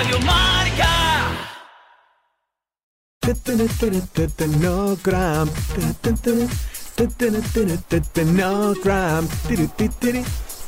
Radio Marca. No gram.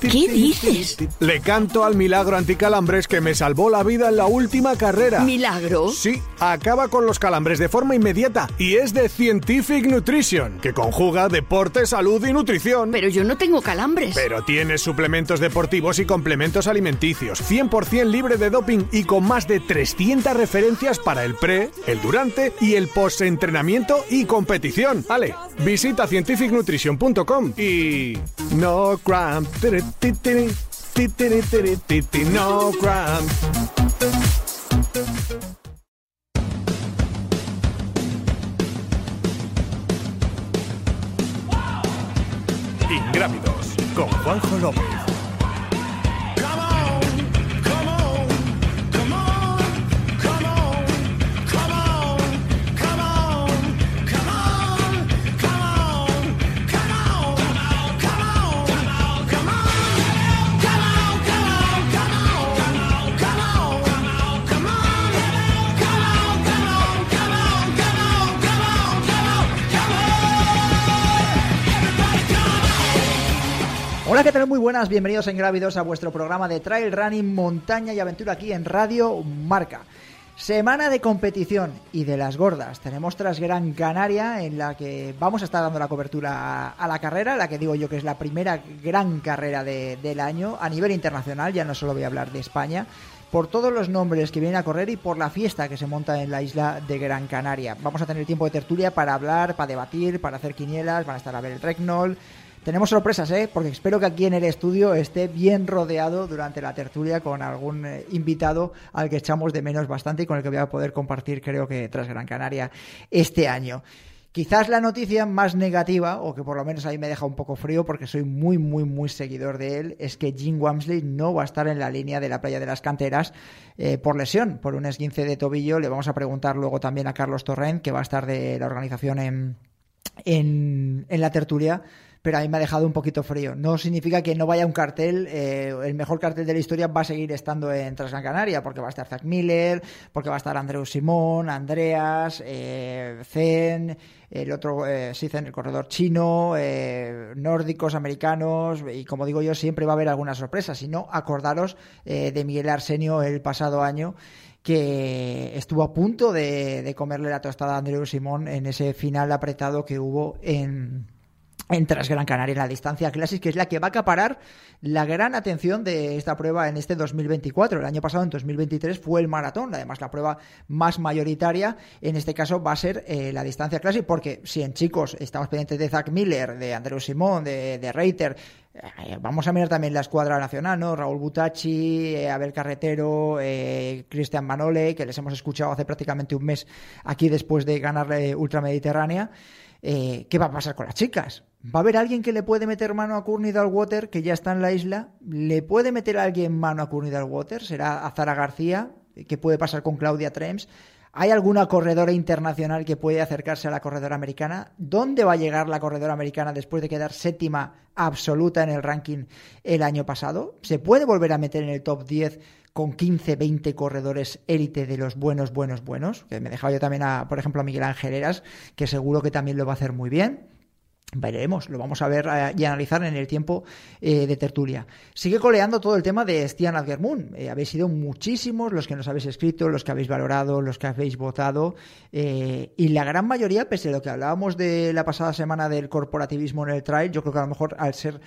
¿Qué dices? Le canto al milagro anticalambres que me salvó la vida en la última carrera. ¿Milagro? Sí, acaba con los calambres de forma inmediata y es de Scientific Nutrition, que conjuga deporte, salud y nutrición. Pero yo no tengo calambres. Pero tiene suplementos deportivos y complementos alimenticios, 100% libre de doping y con más de 300 referencias para el pre, el durante y el post-entrenamiento y competición. Ale, visita scientificnutrition.com y... No cramp. No cramp. Ingrávidos con Juanjo López. Hola, ¿qué tal? Muy buenas, bienvenidos en Grávidos a vuestro programa de Trail Running, Montaña y Aventura aquí en Radio Marca. Semana de competición y de las gordas. Tenemos tras Gran Canaria en la que vamos a estar dando la cobertura a, la carrera, la que digo yo que es la primera gran carrera de- del año a nivel internacional, ya no solo voy a hablar de España, por todos los nombres que vienen a correr y por la fiesta que se monta en la isla de Gran Canaria. Vamos a tener tiempo de tertulia para hablar, para debatir, para hacer quinielas, van a estar a ver el Regnol. Tenemos sorpresas, ¿eh? Porque espero que aquí en el estudio esté bien rodeado durante la tertulia con algún eh, invitado al que echamos de menos bastante y con el que voy a poder compartir, creo que tras Gran Canaria este año. Quizás la noticia más negativa, o que por lo menos ahí me deja un poco frío porque soy muy, muy, muy seguidor de él, es que Jim Wamsley no va a estar en la línea de la playa de las canteras eh, por lesión, por un esguince de tobillo. Le vamos a preguntar luego también a Carlos Torrent, que va a estar de la organización en, en, en la tertulia, pero a mí me ha dejado un poquito frío. No significa que no vaya un cartel, eh, el mejor cartel de la historia va a seguir estando en Transgran Canaria, porque va a estar Zach Miller, porque va a estar Andreu Simón, Andreas, eh, Zen, el otro, eh, sí, Zen, el corredor chino, eh, nórdicos, americanos, y como digo yo, siempre va a haber alguna sorpresa. Si no, acordaros eh, de Miguel Arsenio el pasado año que estuvo a punto de, de comerle la tostada a Andreu Simón en ese final apretado que hubo en, en Gran Canaria la distancia Classic, que es la que va a acaparar la gran atención de esta prueba en este 2024. El año pasado, en 2023, fue el maratón, además la prueba más mayoritaria. En este caso va a ser eh, la distancia Classic, porque si en chicos estamos pendientes de Zach Miller, de Andreu Simón, de, de Reiter, eh, vamos a mirar también la escuadra nacional, ¿no? Raúl Butachi, eh, Abel Carretero, eh, Cristian Manole, que les hemos escuchado hace prácticamente un mes aquí después de ganar Ultramediterránea. ¿Qué va a pasar con las chicas? ¿Va a haber alguien que le puede meter mano a Courtney Dalwater, que ya está en la isla? ¿Le puede meter a alguien mano a Courtney Dalwater? ¿Será Azara García? ¿Qué puede pasar con Claudia Trems? ¿Hay alguna corredora internacional que puede acercarse a la corredora americana? ¿Dónde va a llegar la corredora americana después de quedar séptima absoluta en el ranking el año pasado? ¿Se puede volver a meter en el top 10 con 15, 20 corredores élite de los buenos, buenos, buenos? Que me dejaba yo también, a, por ejemplo, a Miguel Ángel Heras, que seguro que también lo va a hacer muy bien. Veremos, lo vamos a ver eh, y analizar en el tiempo eh, de tertulia. Sigue coleando todo el tema de Stian Adgermund. Eh, habéis sido muchísimos los que nos habéis escrito, los que habéis valorado, los que habéis votado. eh, y la gran mayoría, pese a lo que hablábamos de la pasada semana del corporativismo en el trail, yo creo que a lo mejor al ser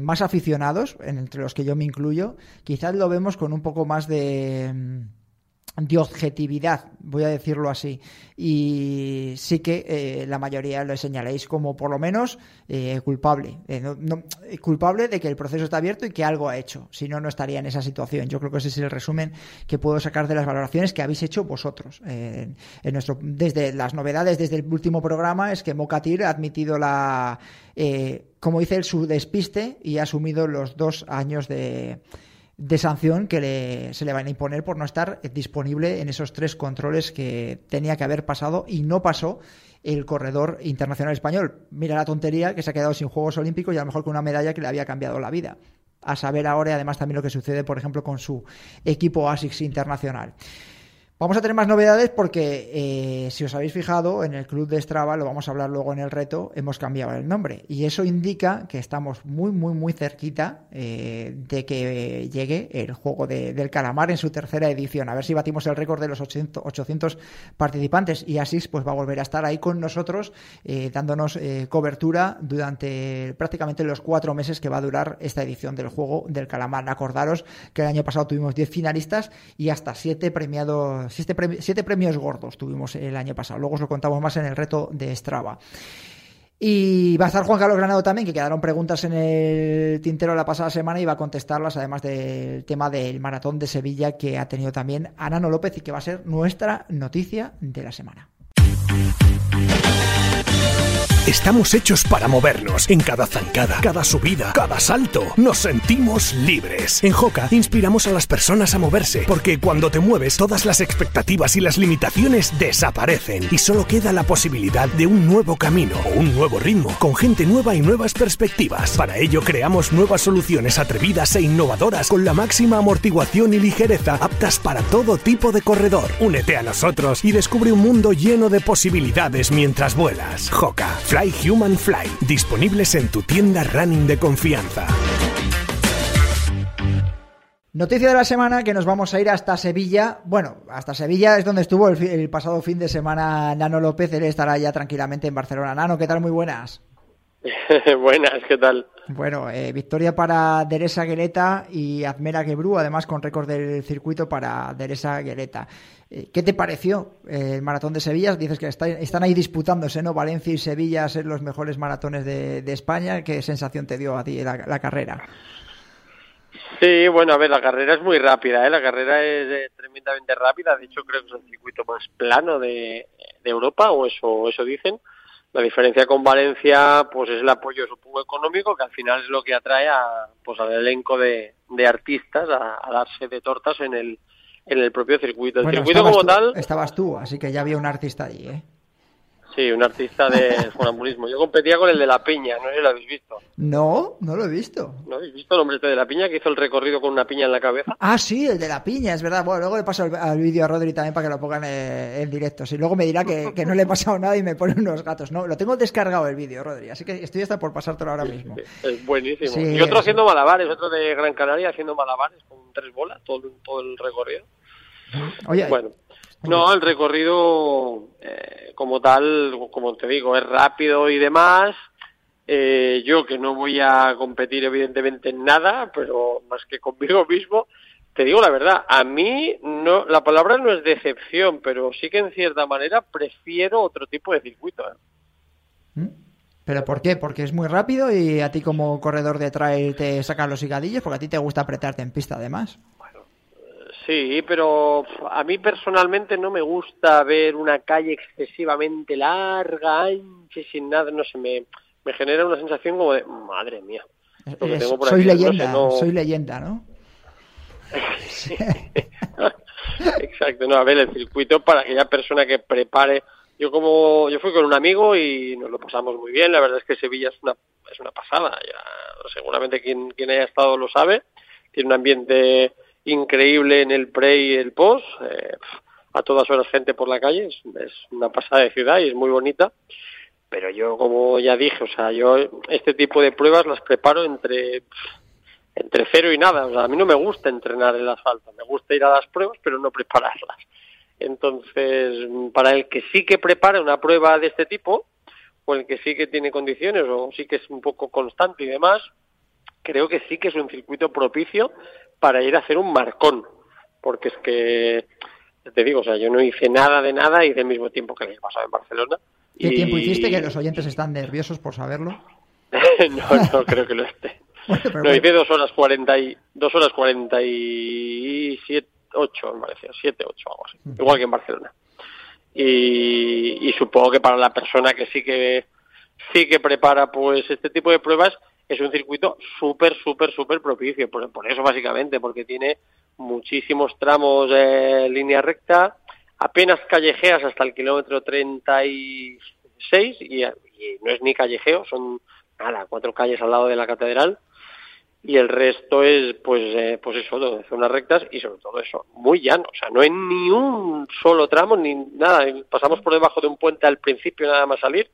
más aficionados, en- entre los que yo me incluyo, quizás lo vemos con un poco más de. De objetividad, voy a decirlo así. Y sí que eh, la mayoría lo señaláis como por lo menos eh, culpable. Eh, culpable de que el proceso está abierto y que algo ha hecho. Si no, no estaría en esa situación. Yo creo que ese es el resumen que puedo sacar de las valoraciones que habéis hecho vosotros. En nuestro, desde las novedades, desde el último programa, es que Mocatir ha admitido la, como dice él, su despiste y ha asumido los dos años de de sanción que le- se le van a imponer por no estar disponible en esos tres controles que tenía que haber pasado y no pasó el corredor internacional español. Mira la tontería que se ha quedado sin Juegos Olímpicos y a lo mejor con una medalla que le había cambiado la vida. a saber ahora y además también lo que sucede, por ejemplo, con su equipo ASICS internacional. Vamos a tener más novedades porque, eh, si os habéis fijado, en el club de Strava, lo vamos a hablar luego en el reto, hemos cambiado el nombre. Y eso indica que estamos muy, muy, muy cerquita eh, de que llegue el juego del calamar en su tercera edición. A ver si batimos el récord de los 800, participantes. Y así pues va a volver a estar ahí con nosotros, eh, dándonos cobertura durante prácticamente los cuatro meses que va a durar esta edición del juego del calamar. Acordaros que el año pasado tuvimos 10 finalistas y hasta 7 premiados siete, premios gordos tuvimos el año pasado. Luego os lo contamos más en el reto de Strava. Y va a estar Juan Carlos Granado también, que quedaron preguntas en el tintero la pasada semana y va a contestarlas, además del tema del maratón de Sevilla que ha tenido también Anano López y que va a ser nuestra noticia de la semana. Estamos hechos para movernos. En cada zancada, cada subida, cada salto, nos sentimos libres. En Joca inspiramos a las personas a moverse, porque cuando te mueves, todas las expectativas y las limitaciones desaparecen y solo queda la posibilidad de un nuevo camino o un nuevo ritmo, con gente nueva y nuevas perspectivas. Para ello creamos nuevas soluciones atrevidas e innovadoras con la máxima amortiguación y ligereza aptas para todo tipo de corredor. Únete a nosotros y descubre un mundo lleno de posibilidades mientras vuelas. Joca Fly Human Fly, disponibles en tu tienda running de confianza. Noticia de la semana que nos vamos a ir hasta Sevilla. Bueno, hasta Sevilla es donde estuvo el, pasado fin de semana Nano López. Él estará ya tranquilamente en Barcelona. Nano, ¿qué tal? Muy buenas. buenas, ¿qué tal? Bueno, eh, victoria para Deresa Gueleta y Azmera Gebru, además con récord del circuito para Deresa Gueleta. Eh, ¿Qué te pareció el maratón de Sevilla? Dices que están ahí disputándose, ¿no? Valencia y Sevilla ser los mejores maratones de, España. ¿Qué sensación te dio a ti la, carrera? Sí, bueno, a ver, la carrera es muy rápida, ¿eh? La carrera es eh, tremendamente rápida. De hecho, creo que es el circuito más plano de, Europa, o eso, eso dicen. La diferencia con Valencia, pues es el apoyo, supongo, económico, que al final es lo que atrae a, pues, al elenco de, artistas a darse de tortas en el, en el propio circuito. El circuito como tal... Estabas tú, así que ya había un artista allí, ¿eh? Sí, un artista de sonambulismo. Yo competía con el de La Piña, no sé si lo habéis visto. No, no lo he visto. ¿No habéis visto el hombre este de La Piña que hizo el recorrido con una piña en la cabeza? Ah, sí, el de La Piña, es verdad. Bueno, luego le paso al, vídeo a Rodri también para que lo pongan eh, en directo. Si luego me dirá que, no le he pasado nada y me pone unos gatos. No, lo tengo descargado el vídeo, Rodri, así que estoy hasta por pasártelo ahora mismo. es buenísimo. y otro haciendo malabares, otro de Gran Canaria haciendo malabares con tres bolas, todo, todo el recorrido. Oye, bueno. No, el recorrido eh, como tal, como te digo, es rápido y demás. Eh, yo que no voy a competir evidentemente en nada, pero más que conmigo mismo, te digo la verdad, a mí no, la palabra no es decepción, pero sí que en cierta manera prefiero otro tipo de circuito. ¿eh? ¿Mm? ¿Pero por qué? Porque es muy rápido y a ti como corredor de trail te sacan los higadillos, porque a ti te gusta apretarte en pista además. Sí, pero a mí personalmente no me gusta ver una calle excesivamente larga, ancha y sin nada, no sé, me, me genera una sensación como de, madre mía. soy leyenda, soy leyenda, ¿no? Exacto, no, a ver, el circuito para aquella persona que prepare. Yo como yo fui con un amigo y nos lo pasamos muy bien, la verdad es que Sevilla es una es una pasada, ya seguramente quien quien haya estado lo sabe, tiene un ambiente increíble en el pre y el post. Eh, a todas horas gente por la calle, es, una pasada de ciudad y es muy bonita. Pero yo, como ya dije, o sea, yo este tipo de pruebas las preparo entre entre cero y nada. O sea, a mí no me gusta entrenar en el asfalto, me gusta ir a las pruebas, pero no prepararlas. Entonces, para el que sí que prepara una prueba de este tipo, o el que sí que tiene condiciones, o sí que es un poco constante y demás, creo que sí que es un circuito propicio para ir a hacer un marcón, porque es que, te digo, o sea, yo no hice nada de nada y del mismo tiempo que el pasado en Barcelona. ¿Qué tiempo hiciste? Que los oyentes están nerviosos por saberlo. no, no creo que lo esté. no, hice dos horas cuarenta y dos horas cuarenta y siete, ocho, me parecía, siete, ocho, algo así, igual que en Barcelona. Y, y supongo que para la persona que sí que sí que prepara pues este tipo de pruebas es un circuito súper, súper, súper propicio. Por, por, eso, básicamente, porque tiene muchísimos tramos de línea recta, apenas callejeas hasta el kilómetro 36 y, y no es ni callejeo, son nada, cuatro calles al lado de la catedral. y el resto es pues eh, pues eso de zonas rectas y sobre todo eso muy llano o sea no hay ni un solo tramo ni nada pasamos por debajo de un puente al principio nada más salir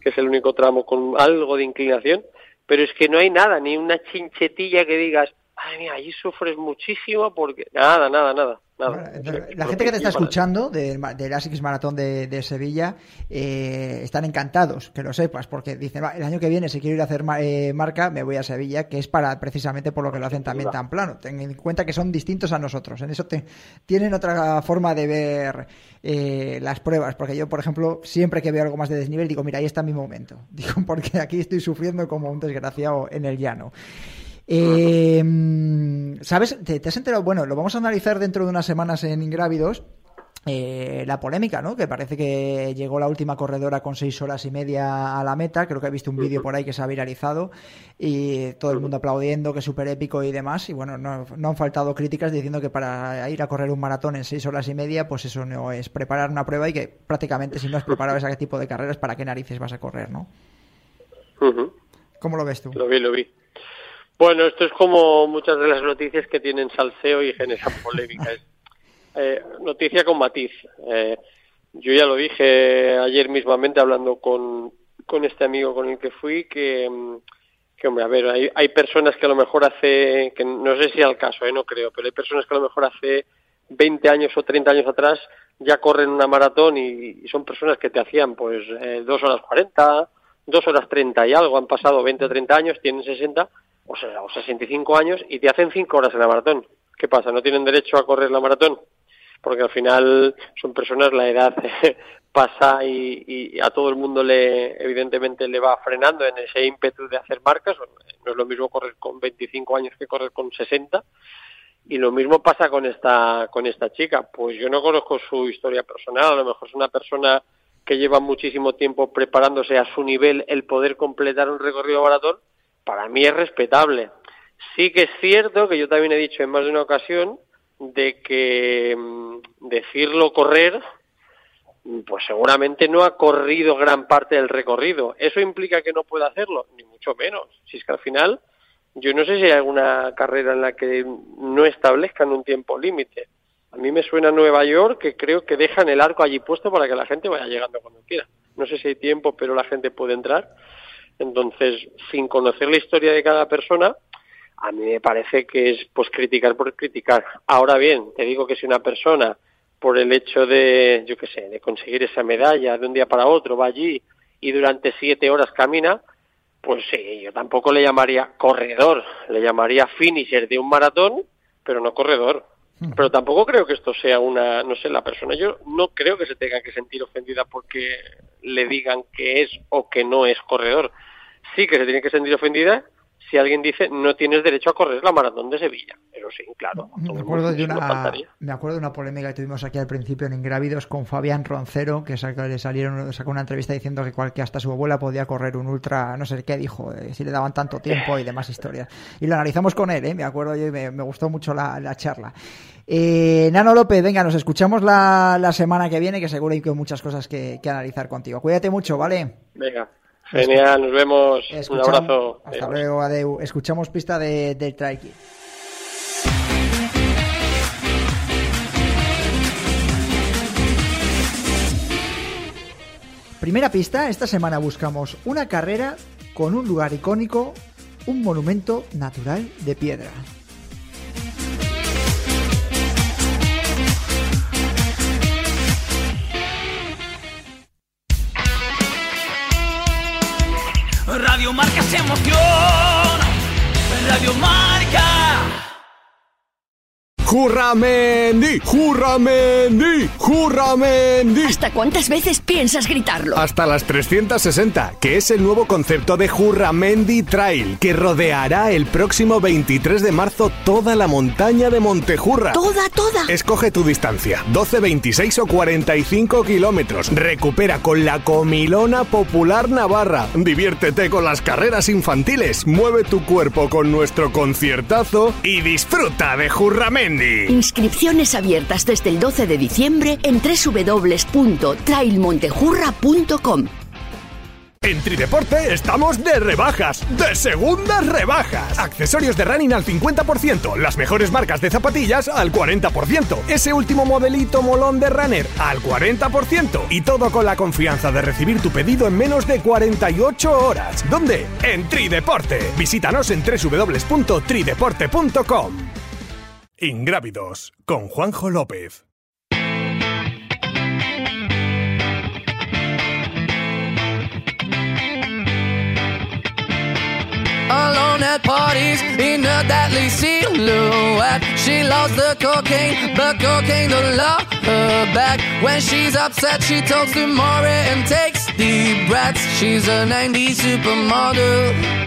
que es el único tramo con algo de inclinación pero es que no hay nada ni una chinchetilla que digas ay mira allí sufres muchísimo porque nada nada nada la gente que te está escuchando del, del ASICS Maratón de, Sevilla eh, están encantados, que lo sepas, porque dicen, el año que viene si quiero ir a hacer eh, marca, me voy a Sevilla, que es para precisamente por lo que lo hacen también tan plano. Ten en cuenta que son distintos a nosotros, en eso tienen otra forma de ver eh, las pruebas, porque yo, por ejemplo, siempre que veo algo más de desnivel, digo, mira, ahí está mi momento, digo, porque aquí estoy sufriendo como un desgraciado en el llano. Eh, ¿Sabes? ¿Te, has enterado? Bueno, lo vamos a analizar dentro de unas semanas en Ingrávidos. Eh, la polémica, ¿no? Que parece que llegó la última corredora con seis horas y media a la meta. Creo que he visto un vídeo por ahí que se ha viralizado y todo el mundo aplaudiendo, que es súper épico y demás. Y bueno, no, no, han faltado críticas diciendo que para ir a correr un maratón en seis horas y media, pues eso no es preparar una prueba y que prácticamente si no has preparado ese tipo de carreras, ¿para qué narices vas a correr, no? ¿Cómo lo ves tú? Lo vi, lo vi. Bueno, esto es como muchas de las noticias que tienen salseo y generan polémica. eh, noticia con matiz. Eh, yo ya lo dije ayer mismamente hablando con, con este amigo con el que fui que, que hombre, a ver, hay, hay personas que a lo mejor hace, que no sé si al caso, eh, no creo, pero hay personas que a lo mejor hace 20 años o 30 años atrás ya corren una maratón y, son personas que te hacían pues eh, 2 horas 40, 2 horas 30 y algo, han pasado 20 o 30 años, tienen 60 o sea, o 65 años y te hacen 5 horas en la maratón. ¿Qué pasa? ¿No tienen derecho a correr la maratón? Porque al final son personas, la edad pasa y, a todo el mundo le, evidentemente, le va frenando en ese ímpetu de hacer marcas. No es lo mismo correr con 25 años que correr con 60. Y lo mismo pasa con esta, con esta chica. Pues yo no conozco su historia personal. A lo mejor es una persona que lleva muchísimo tiempo preparándose a su nivel el poder completar un recorrido maratón para mí es respetable. Sí que es cierto que yo también he dicho en más de una ocasión de que mm, decirlo correr, pues seguramente no ha corrido gran parte del recorrido. ¿Eso implica que no pueda hacerlo? Ni mucho menos. Si es que al final, yo no sé si hay alguna carrera en la que no establezcan un tiempo límite. A mí me suena Nueva York que creo que dejan el arco allí puesto para que la gente vaya llegando cuando quiera. No sé si hay tiempo, pero la gente puede entrar. Entonces, sin conocer la historia de cada persona, a mí me parece que es pues criticar por criticar. Ahora bien, te digo que si una persona por el hecho de, yo qué sé, de conseguir esa medalla de un día para otro va allí y durante siete horas camina, pues sí, yo tampoco le llamaría corredor, le llamaría finisher de un maratón, pero no corredor. Hmm. Pero tampoco creo que esto sea una, no sé, la persona, yo no creo que se tenga que sentir ofendida porque le digan que es o que no es corredor sí que se tiene que sentir ofendida si alguien dice no tienes derecho a correr la maratón de Sevilla. Pero sí, claro. Me acuerdo, de una, me acuerdo de una polémica que tuvimos aquí al principio en Ingrávidos con Fabián Roncero, que le salieron, sacó una entrevista diciendo que, cual, hasta su abuela podía correr un ultra, no sé qué dijo, eh, si le daban tanto tiempo y demás historias. Y lo analizamos con él, ¿eh? me acuerdo yo y me, gustó mucho la, charla. Eh, Nano López, venga, nos escuchamos la, semana que viene, que seguro hay muchas cosas que, que analizar contigo. Cuídate mucho, ¿vale? Venga, Genial, nos vemos. Un abrazo. Hasta luego, Adeu. Escuchamos pista de, del Primera pista, esta semana buscamos una carrera con un lugar icónico, un monumento natural de piedra. Radio Marca. ¡Jurramendi! ¡Jurramendi! ¡Jurramendi! ¿Hasta cuántas veces piensas gritarlo? Hasta las 360, que es el nuevo concepto de Jurramendi Trail, que rodeará el próximo 23 de marzo toda la montaña de Montejurra. ¿Toda, toda? Escoge tu distancia, 12, 26 o 45 kilómetros. Recupera con la comilona popular navarra. Diviértete con las carreras infantiles, mueve tu cuerpo con nuestro conciertazo y disfruta de Jurramendi. Inscripciones abiertas desde el 12 de diciembre en www.trailmontejurra.com. En Trideporte estamos de rebajas, de segundas rebajas. Accesorios de running al 50%, las mejores marcas de zapatillas al 40%, ese último modelito molón de runner al 40% y todo con la confianza de recibir tu pedido en menos de 48 horas. ¿Dónde? En Trideporte. Visítanos en www.trideporte.com. Ingrávidos con Juanjo López. alone at parties in a deadly silhouette. She loves the cocaine, but cocaine don't love her back. When she's upset, she talks to Maury and takes deep breaths. She's a 90s supermodel.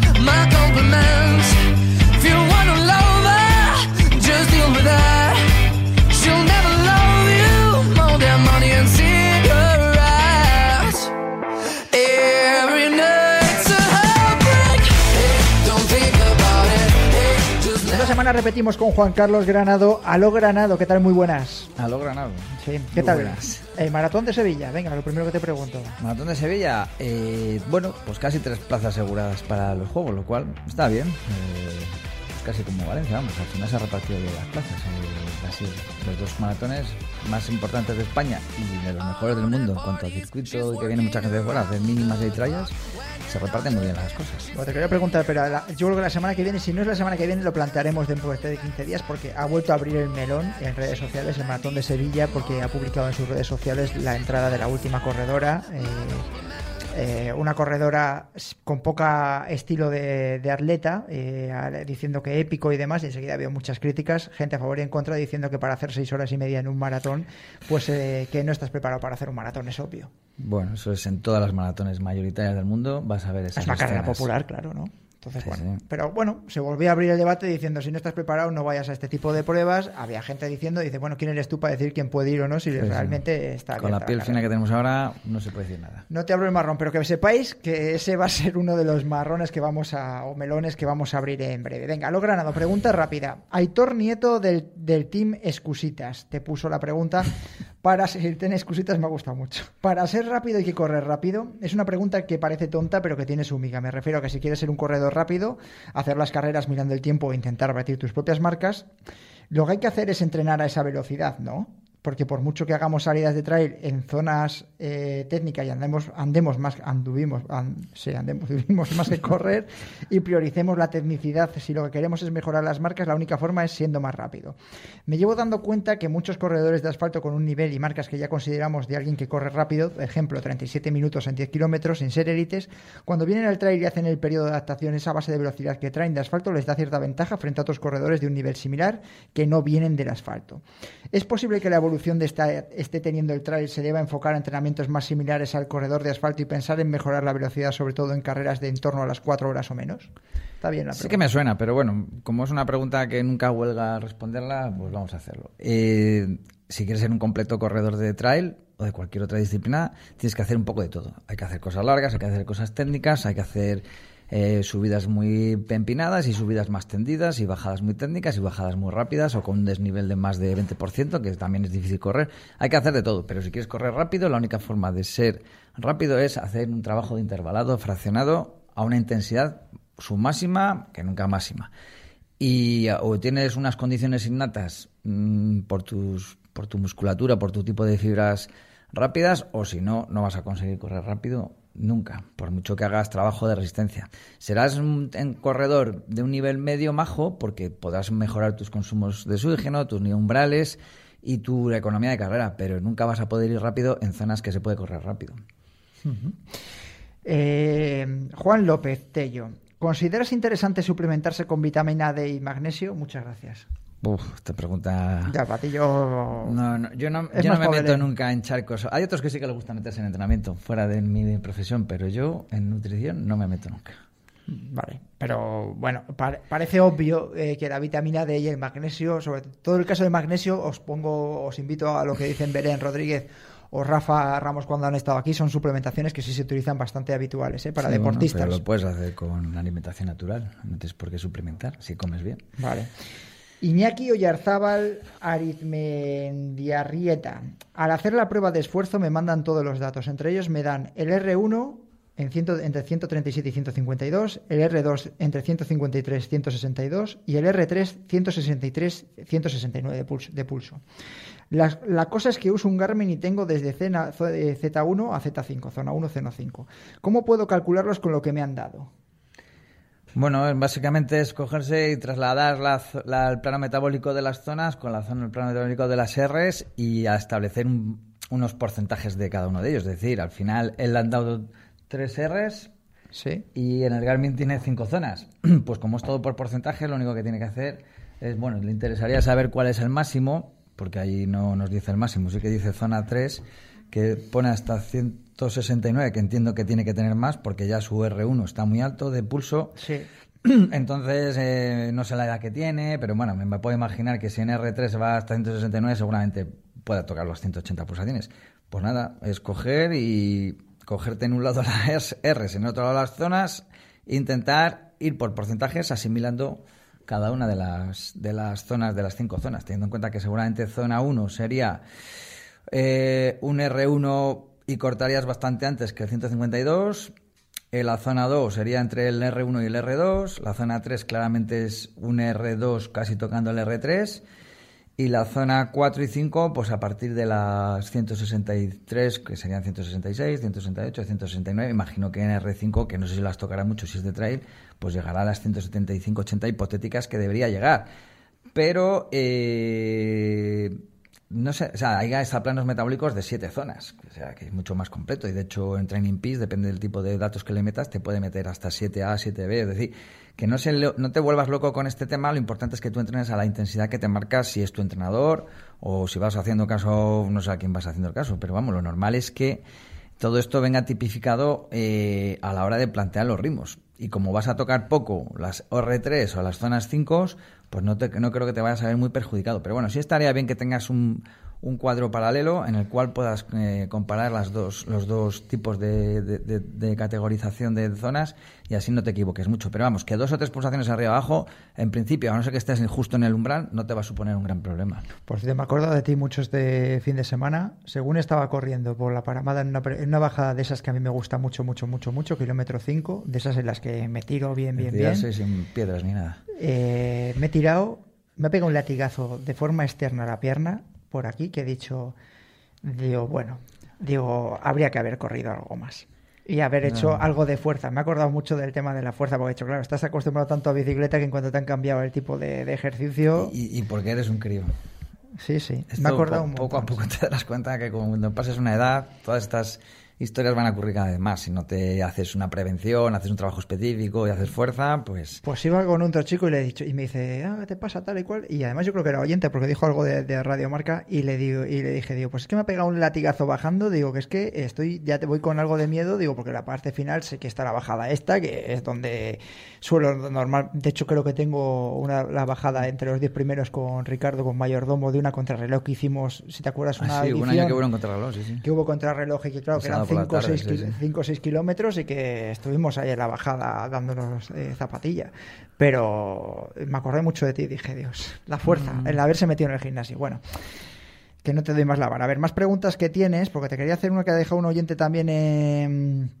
Repetimos con Juan Carlos Granado. Aló Granado, ¿qué tal? Muy buenas. Aló Granado. Sí, ¿qué Muy tal? buenas. El maratón de Sevilla, venga, lo primero que te pregunto. Maratón de Sevilla, eh, bueno, pues casi tres plazas aseguradas para los juegos, lo cual está bien. eh, casi como Valencia, vamos, al final se ha repartido bien las plazas. eh, casi los dos maratones más importantes de España y de los mejores del mundo en cuanto al circuito y que viene mucha gente de fuera a hacer mínimas y trayas, se reparten muy bien las cosas. Bueno, te quería preguntar, pero la- yo creo que la semana que viene, si no es la semana que viene, lo plantearemos dentro de 15 días porque ha vuelto a abrir el melón en redes sociales, el maratón de Sevilla, porque ha publicado en sus redes sociales la entrada de la última corredora. eh, eh, una corredora con poca estilo de, de atleta, eh, diciendo que épico y demás, y enseguida había muchas críticas, gente a favor y en contra, diciendo que para hacer seis horas y media en un maratón, pues eh, que no estás preparado para hacer un maratón, es obvio. Bueno, eso es en todas las maratones mayoritarias del mundo, vas a ver esas Es una carrera popular, claro, ¿no? Entonces, Sí, bueno. sí. Pero bueno, se volvió a abrir el debate diciendo, si no estás preparado, no vayas a este tipo de pruebas. Había gente diciendo, dice, bueno, ¿quién eres tú para decir quién puede ir o no si sí. realmente está Con la piel fina que tenemos ahora, no se puede decir nada. No te hablo el marrón, pero que sepáis que ese va a ser uno de los marrones que vamos a, o melones que vamos a abrir en breve. Venga, lo granado, pregunta rápida. Aitor Nieto del, del Team Excusitas te puso la pregunta para si el Team Excusitas me ha gustado mucho. Para ser rápido hay que correr rápido. Es una pregunta que parece tonta, pero que tiene su miga. Me refiero a que si quieres ser un corredor rápido, hacer las carreras mirando el tiempo e intentar batir tus propias marcas, lo que hay que hacer es entrenar a esa velocidad, ¿no? Porque por mucho que hagamos salidas de trail en zonas eh, técnicas y andemos, andemos más, anduvimos, an- sí, andemos, anduvimos más que correr y prioricemos la tecnicidad, si lo que queremos es mejorar las marcas, la única forma es siendo más rápido. Me llevo dando cuenta que muchos corredores de asfalto con un nivel y marcas que ya consideramos de alguien que corre rápido, ejemplo, 37 minutos en 10 kilómetros, sin ser élites, cuando vienen al trail y hacen el periodo de adaptación, esa base de velocidad que traen de asfalto les da cierta ventaja frente a otros corredores de un nivel similar que no vienen del asfalto. ¿Es posible que la evolución de esta esté teniendo el trail se deba enfocar a más similares al corredor de asfalto y pensar en mejorar la velocidad, sobre todo en carreras de en torno a las 4 horas o menos? Está bien la Sí pregunta. que me suena, pero bueno, como es una pregunta que nunca huelga responderla, pues vamos a hacerlo. Eh, si quieres ser un completo corredor de trail o de cualquier otra disciplina, tienes que hacer un poco de todo. Hay que hacer cosas largas, hay que hacer cosas técnicas, hay que hacer eh, subidas muy empinadas y subidas más tendidas y bajadas muy técnicas y bajadas muy rápidas o con un desnivel de más de 20%, que también es difícil correr. Hay que hacer de todo, pero si quieres correr rápido, la única forma de ser rápido es hacer un trabajo de intervalado, fraccionado, a una intensidad su máxima que nunca máxima. Y o tienes unas condiciones innatas mm, por, tus, por tu musculatura, por tu tipo de fibras rápidas, o si no, no vas a conseguir correr rápido nunca, por mucho que hagas trabajo de resistencia. Serás un, corredor de un nivel medio majo porque podrás mejorar tus consumos de oxígeno, tus umbrales y tu economía de carrera, pero nunca vas a poder ir rápido en zonas que se puede correr rápido. Eh, Juan López Tello, ¿consideras interesante suplementarse con vitamina D y magnesio? Muchas gracias. Uf, esta pregunta... Ya, para ti yo... No, no, yo no, yo no me meto Pavelén. nunca en charcos. Hay otros que sí que les gusta meterse en entrenamiento, fuera de mi profesión, pero yo en nutrición no me meto nunca. Vale, pero bueno, par- parece obvio eh, que la vitamina D y el magnesio, sobre todo el caso del magnesio, os pongo, os invito a lo que dicen Belén Rodríguez o Rafa Ramos cuando han estado aquí, son suplementaciones que sí se utilizan bastante habituales ¿eh? para Sí, bueno, deportistas. pero lo puedes hacer con alimentación natural. No tienes por qué suplementar si comes bien. Vale. Iñaki Oyarzábal Arizmendiarrieta. Al hacer la prueba de esfuerzo me mandan todos los datos. Entre ellos me dan el R1 en ciento- entre 137 y 152, el R2 entre 153 y 162 y el R3 163 169 de pulso. La, la cosa es que uso un Garmin y tengo desde Zena- eh, Z1 a Z5, zona 1, zona 5. ¿Cómo puedo calcularlos con lo que me han dado? Bueno, es- básicamente es cogerse y trasladar la el plano metabólico de las zonas con la zona, el plano metabólico de las Rs y a establecer un- unos porcentajes de cada uno de ellos. Es decir, al final él le han dado tres Rs Sí. y en el Garmin tiene cinco zonas. Pues como es todo por porcentaje, lo único que tiene que hacer es, bueno, le interesaría saber cuál es el máximo, porque ahí no nos dice el máximo, sí que dice zona 3, que pone hasta 169, que entiendo que tiene que tener más, porque ya su R1 está muy alto de pulso. Sí. Entonces, eh, no sé la edad que tiene, pero bueno, me puedo imaginar que si en R3 va hasta 169, seguramente pueda tocar los 180 pulsatines. Pues nada, escoger y cogerte en un lado las Rs, en otro lado las zonas, e intentar ir por porcentajes asimilando cada una de las, de las zonas, de las cinco zonas, teniendo en cuenta que seguramente zona 1 sería eh, un R1 y cortarías bastante antes que el 152. Eh, la zona 2 sería entre el R1 y el R2. La zona 3 claramente es un R2 casi tocando el R3. Y la zona 4 y 5, pues a partir de las 163, que serían 166, 168, 169, imagino que en R5, que no sé si las tocará mucho si es de trail, pues llegará a las 175, 80 hipotéticas que debería llegar. Pero, eh, no sé, o sea, hay hasta planos metabólicos de siete zonas, o sea, que es mucho más completo. Y de hecho, en Training Peaks, depende del tipo de datos que le metas, te puede meter hasta 7A, 7B. Es decir, que no, se, no te vuelvas loco con este tema, lo importante es que tú entrenes a la intensidad que te marcas si es tu entrenador o si vas haciendo caso, no sé a quién vas haciendo el caso, pero vamos, lo normal es que todo esto venga tipificado eh, a la hora de plantear los ritmos. Y como vas a tocar poco las R3 o las zonas 5, pues no, te, no creo que te vayas a ver muy perjudicado. Pero bueno, sí estaría bien que tengas un, un cuadro paralelo en el cual puedas eh, comparar las dos, los dos tipos de, de- de- de categorización de zonas y así no te equivoques mucho. Pero vamos, que dos o tres pulsaciones arriba abajo, en principio, a no ser que estés justo en el umbral, no te va a suponer un gran problema. Por cierto, me acuerdo de ti mucho este fin de semana. Según estaba corriendo por la Paramada en una, pre- en una bajada de esas que a mí me gusta mucho, mucho, mucho, mucho, kilómetro 5, de esas en las que me tiro bien, bien, bien. Sin piedras ni nada. Eh, me he tirado, me ha pegado un latigazo de forma externa a la pierna, por aquí, que he dicho, digo, bueno, digo, habría que haber corrido algo más. Y haber hecho No. algo de fuerza. Me he acordado mucho del tema de la fuerza, porque he dicho, claro, estás acostumbrado tanto a bicicleta que en cuanto te han cambiado el tipo de, de ejercicio. Y, y porque eres un crío. Sí, sí. Esto me he acordado po- un poco a poco te darás cuenta que cuando pases una edad, todas estas historias van a ocurrir cada vez más. Si no te haces una prevención, haces un trabajo específico y haces fuerza, pues Pues iba con otro chico y le he dicho, y me dice, ah, ¿qué te pasa tal y cual? Y además yo creo que era oyente porque dijo algo de, de Radio Marca y le digo, y le dije, digo, pues es que me ha pegado un latigazo bajando, digo que es que estoy, ya te voy con algo de miedo, digo, porque la parte final sé que está la bajada esta, que es donde suelo normal, de hecho creo que tengo una, la bajada entre los 10 primeros con Ricardo, con Mayordomo, de una contrarreloj que hicimos, si te acuerdas, una Ah, sí, un año edición que hubo un contrarreloj, sí, sí. que hubo contrarreloj y que claro Un que eran 5 o tarde, 6 sí, sí. o 6 kilómetros y que estuvimos ahí en la bajada dándonos eh, zapatilla. Pero me acordé mucho de ti y dije, Dios, la fuerza, Mm. el haberse metido en el gimnasio. Bueno, que no te doy más la vara. A ver, más preguntas que tienes, porque te quería hacer una que ha dejado un oyente también en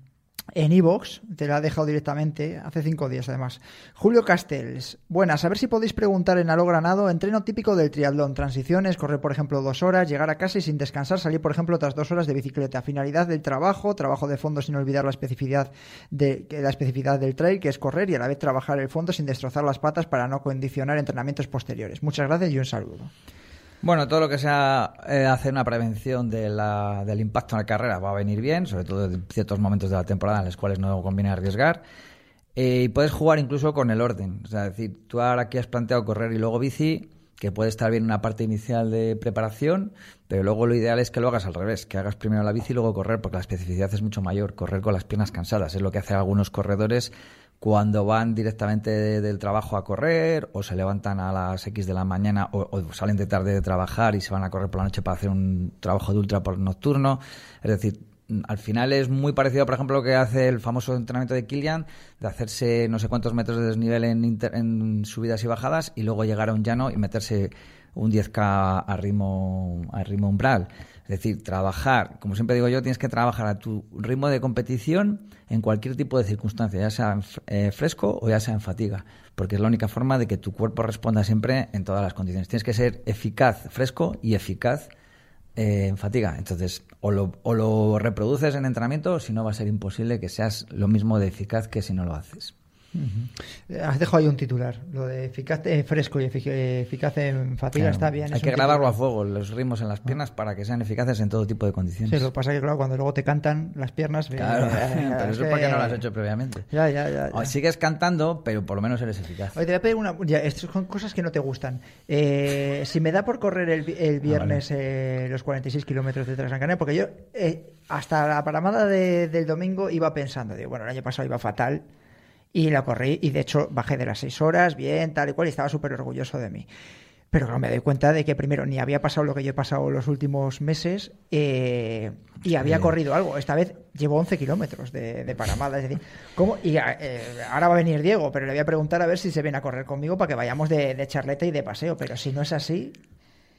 en Evox, te la ha dejado directamente, hace cinco días además. Julio Castells, buenas, a ver si podéis preguntar en Alo Granado, entreno típico del triatlón, transiciones, correr por ejemplo dos horas, llegar a casa y sin descansar salir por ejemplo otras dos horas de bicicleta, finalidad del trabajo, trabajo de fondo sin olvidar la especificidad, de, la especificidad del trail, que es correr y a la vez trabajar el fondo sin destrozar las patas para no condicionar entrenamientos posteriores. Muchas gracias y un saludo. Bueno, todo lo que sea eh, hacer una prevención de la- del impacto en la carrera va a venir bien, sobre todo en ciertos momentos de la temporada en los cuales no conviene arriesgar. Eh, y puedes jugar incluso con el orden. O sea, es decir, tú ahora aquí has planteado correr y luego bici, que puede estar bien una parte inicial de preparación, pero luego lo ideal es que lo hagas al revés, que hagas primero la bici y luego correr, porque la especificidad es mucho mayor. Correr con las piernas cansadas es lo que hacen algunos corredores cuando van directamente de- del trabajo a correr o se levantan a las X de la mañana o, o salen de tarde de trabajar y se van a correr por la noche para hacer un trabajo de ultra por nocturno. Es decir, mm, al final es muy parecido, por ejemplo, lo que hace el famoso entrenamiento de Kilian, de hacerse no sé cuántos metros de desnivel en, inter- en subidas y bajadas y luego llegar a un llano y meterse un 10K a ritmo, a ritmo umbral. Es decir, trabajar, como siempre digo yo, tienes que trabajar a tu ritmo de competición en cualquier tipo de circunstancia, ya sea en eh, fresco o ya sea en fatiga, porque es la única forma de que tu cuerpo responda siempre en todas las condiciones. Tienes que ser eficaz fresco y eficaz eh, en fatiga. Entonces, o lo, o lo reproduces en entrenamiento, si no va a ser imposible que seas lo mismo de eficaz que si no lo haces. Eh, Has dejado ahí un titular. Lo de eficaz eh, fresco y efic- eh, eficaz en fatiga Claro, está bien. Hay que grabarlo a fuego, los ritmos en las piernas, para que sean eficaces en todo tipo de condiciones. Sí, lo que pasa es que, claro, cuando luego te cantan las piernas. Claro, eh, pero eso es porque no lo has hecho previamente. Ya, ya, ya. ya. O Sigues cantando, pero por lo menos eres eficaz. Oye, te voy a pedir una. Ya, estas son cosas que no te gustan. Eh, si me da por correr el, vi- Ah, el viernes eh, los 46 kilómetros de Transgran Canaria, porque yo eh, hasta la paramada de- del domingo iba pensando, digo, bueno, el año pasado iba fatal y la corrí y de hecho bajé de las 6 horas, bien, tal y cual, y estaba súper orgulloso de mí. Pero claro, me doy cuenta de que primero ni había pasado lo que yo he pasado los últimos meses eh, y había Sí. corrido algo. Esta vez llevo 11 kilómetros de, de paramada. Es decir, ¿cómo? Y eh, ahora va a venir Diego, pero le voy a preguntar a ver si se viene a correr conmigo para que vayamos de, de charleta y de paseo. Pero si no es así,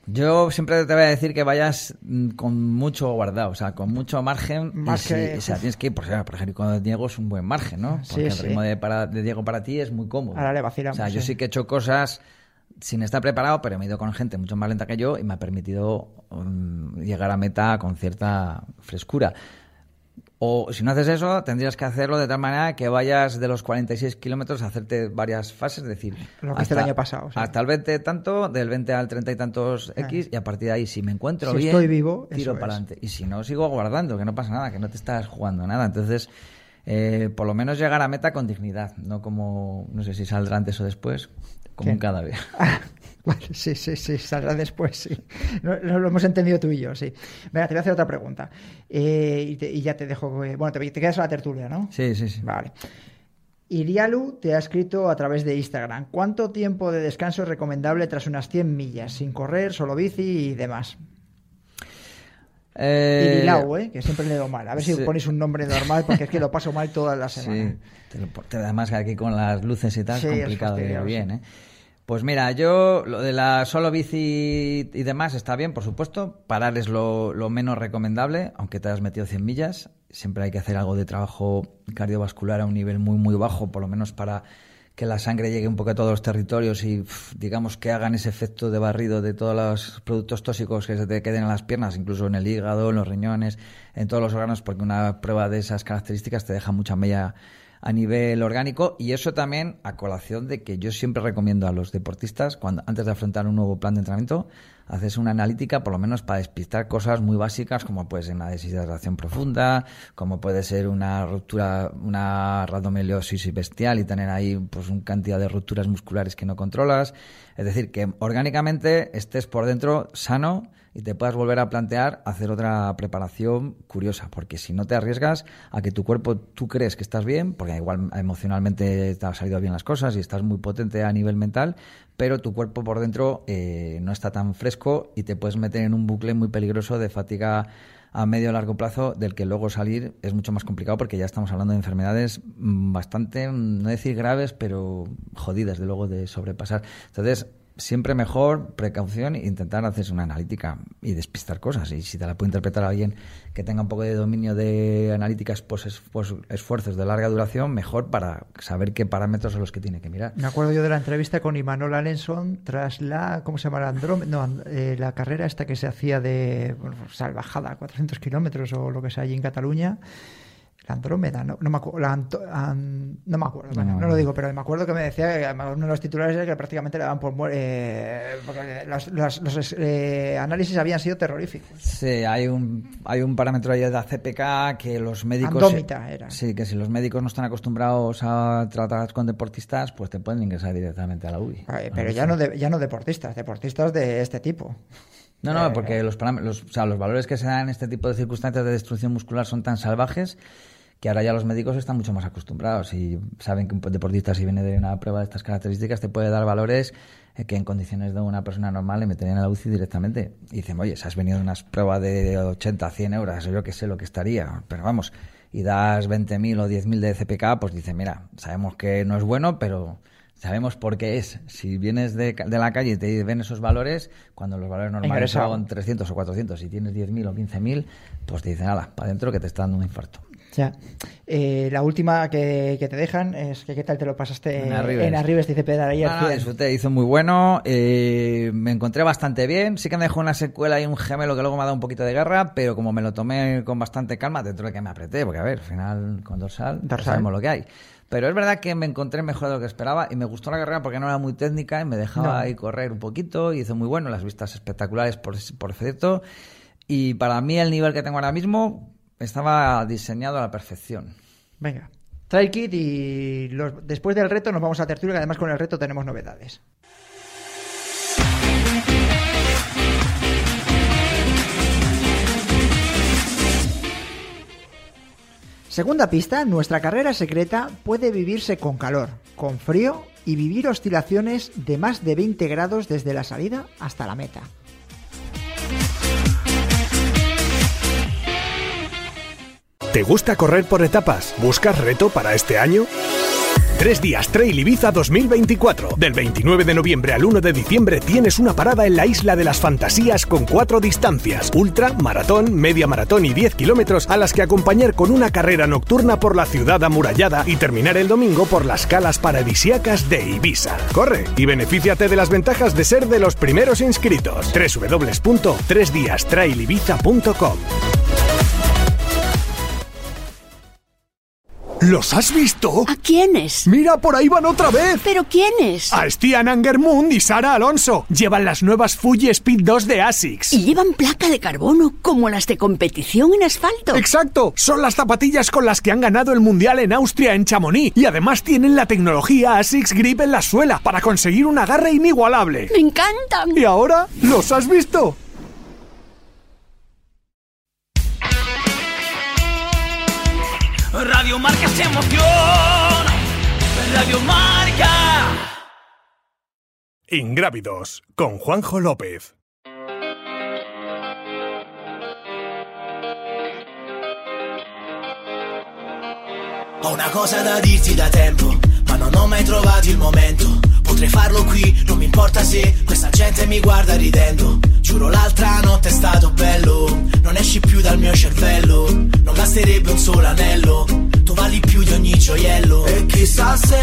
Yo siempre te voy a decir que vayas mm, con mucho guardado, o sea, con mucho margen. Y si- o sea, tienes que ir, por ejemplo, por ejemplo, con Diego es un buen margen, ¿no? Sí, Porque el sí. ritmo de, para- de Diego para ti es muy cómodo. Ahora le vacilamos, O sea, yo sí. sí que he hecho cosas sin estar preparado, pero me he ido con gente mucho más lenta que yo y me ha permitido mm, llegar a meta con cierta frescura. O si no haces eso, tendrías que hacerlo de tal manera que vayas de los 46 kilómetros a hacerte varias fases, es decir, Lo que hice el año pasado, sí. hasta el 20 tanto, del 20 al 30 y tantos X, y a partir de ahí, si me encuentro Si bien, estoy vivo, tiro para adelante. Y si no, sigo guardando, que no pasa nada, que no te estás jugando nada. Entonces, eh, por lo menos llegar a meta con dignidad, no como, no sé si saldrá antes o después, como ¿Qué? un cadáver. Vale, sí, sí, sí, saldrá después, sí. No, no lo hemos entendido tú y yo, sí. Venga, te voy a hacer otra pregunta. Eh, y, te- y ya te dejo. eh, bueno, te, te quedas a la tertulia, ¿no? Sí, sí, sí. Vale. Irialu te ha escrito a través de Instagram. ¿Cuánto tiempo de descanso es recomendable tras unas 100 millas? Sin correr, solo bici y demás. Eh, Irilau, ¿eh? Que siempre le doy mal. A ver si ponéis un nombre normal, porque es que lo paso mal toda la semana. Sí, además aquí con las luces y tal Sí, complicado de fastidioso. bien, ¿eh? Pues mira, yo lo de la solo bici y demás está bien, por supuesto. Parar es lo, lo menos recomendable, aunque te hayas metido 100 millas. Siempre hay que hacer algo de trabajo cardiovascular a un nivel muy, muy bajo, por lo menos para que la sangre llegue un poco a todos los territorios y digamos que hagan ese efecto de barrido de todos los productos tóxicos que se te queden en las piernas, incluso en el hígado, en los riñones, en todos los órganos, porque una prueba de esas características te deja mucha mella a nivel orgánico. Y eso también a colación de que yo siempre recomiendo a los deportistas cuando antes de afrontar un nuevo plan de entrenamiento haces una analítica por lo menos para despistar cosas muy básicas como puede ser una deshidratación profunda como puede ser una ruptura una rhabdomiolisis bestial y tener ahí pues una cantidad de rupturas musculares que no controlas. Es decir que orgánicamente estés por dentro sano y te puedas volver a plantear hacer otra preparación curiosa, porque si no te arriesgas a que tu cuerpo tú crees que estás bien, porque igual emocionalmente te han salido bien las cosas y estás muy potente a nivel mental, pero tu cuerpo por dentro eh, no está tan fresco y te puedes meter en un bucle muy peligroso de fatiga a medio o largo plazo del que luego salir es mucho más complicado porque ya estamos hablando de enfermedades mm, bastante, mm, no decir graves, pero jodidas de luego de sobrepasar. Entonces, siempre mejor precaución e intentar hacerse una analítica y despistar cosas. Y si te la puede interpretar alguien que tenga un poco de dominio de analíticas pos esfuerzos de larga duración, mejor para saber qué parámetros son los que tiene que mirar. Me acuerdo yo de la entrevista con Imanol Alenson tras la, ¿cómo se llama? No, eh, la carrera esta que se hacía de bueno, salvajada, 400 kilómetros o lo que sea allí en Cataluña. La Andrómeda, no, no me acuerdo, la no me acuerdo, bueno, No, lo digo, pero me acuerdo que me decía que uno de los titulares era que prácticamente le daban por muer- eh, porque los, eh, análisis habían sido terroríficos. Sí, hay un, hay un parámetro ahí de la CPK que los médicos... Andómita era. Sí, que si los médicos no están acostumbrados a tratar con deportistas, pues te pueden ingresar directamente a la UBI. Pero ya no, de- ya no deportistas, deportistas de este tipo. No, no, Eh, porque los, los, o sea, los valores que se dan en este tipo de circunstancias de destrucción muscular son tan salvajes que ahora ya los médicos están mucho más acostumbrados y saben que un deportista si viene de una prueba de estas características te puede dar valores eh, que en condiciones de una persona normal le meterían a la UCI directamente. Y dicen, oye, si has venido de unas pruebas de 80, 100 euros, yo que sé lo que estaría, pero vamos, y das 20.000 o 10.000 de CPK, pues dicen, mira, sabemos que no es bueno, pero sabemos por qué es. Si vienes de, de la calle y te ven esos valores, cuando los valores normales son 300 o 400, si tienes 10.000 o 15.000, pues te dicen, ala, para adentro que te está dando un infarto. Ya. Eh, la última que, que te dejan es que qué tal te lo pasaste En Arribes. en Arribes, dice Pedro ayer. No, disfruté, hizo muy bueno. eh, me encontré bastante bien. Sí que me dejó una secuela y un gemelo que luego me ha dado un poquito de guerra, pero como me lo tomé con bastante calma, dentro de que me apreté, porque a ver, al final con Dorsal. sabemos lo que hay. Pero es verdad que me encontré mejor de lo que esperaba y me gustó la carrera porque no era muy técnica y me dejaba No. ahí correr un poquito y hizo muy bueno, las vistas espectaculares por, por cierto. Y para mí el nivel que tengo ahora mismo estaba diseñado a la perfección. Venga. Trail Kit y después del reto nos vamos a tertulia, que además con el reto tenemos novedades. Segunda pista, nuestra carrera secreta puede vivirse con calor, con frío y vivir oscilaciones de más de 20 grados desde la salida hasta la meta. ¿Te gusta correr por etapas? ¿Buscas reto para este año? Tres días Trail Ibiza 2024. Del 29 de noviembre al 1 de diciembre tienes una parada en la Isla de las Fantasías con cuatro distancias: ultra, maratón, media maratón y 10 kilómetros, a las que acompañar con una carrera nocturna por la ciudad amurallada y terminar el domingo por las calas paradisíacas de Ibiza. Corre y benefíciate de las ventajas de ser de los primeros inscritos. www.tresdiastrailibiza.com ¿Los has visto? ¿A quiénes? ¡Mira, por ahí van otra vez! ¿Pero quiénes? A Stian Angermund y Sara Alonso. Llevan las nuevas Fuji Speed 2 de ASICS. Y llevan placa de carbono como las de competición en asfalto. Exacto, son las zapatillas con las que han ganado el mundial en Austria en Chamonix y además tienen la tecnología ASICS Grip en la suela para conseguir un agarre inigualable. ¡Me encantan! ¿Y ahora los has visto? Radio Marca es emoción. Radio Marca. Ingrávidos con Juanjo López. Ho una cosa da dirti da tempo, ma non ho mai trovato il momento. Potrei farlo qui, non mi importa se questa gente mi guarda ridendo. Giuro l'altra notte è stato bello, non esci più dal mio cervello. Non basterebbe un solo anello, tu vali più di ogni gioiello. E chissà se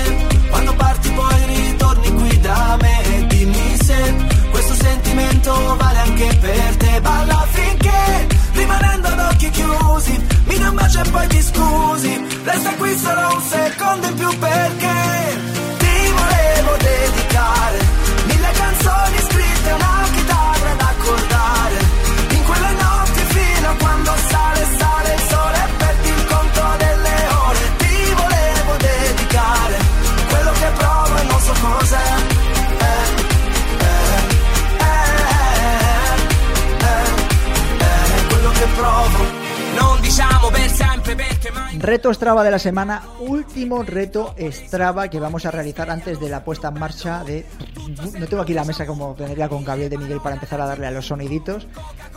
quando parti poi ritorni qui da me e dimmi se questo sentimento vale anche per te. Balla finché rimanendo ad occhi chiusi, mi dai un bacio e poi ti scusi. Resta qui solo un secondo in più perché dedicare mille canzoni Reto Strava de la semana, último reto Strava que vamos a realizar antes de la puesta en marcha de... No tengo aquí la mesa como tendría con Gabriel de Miguel para empezar a darle a los soniditos,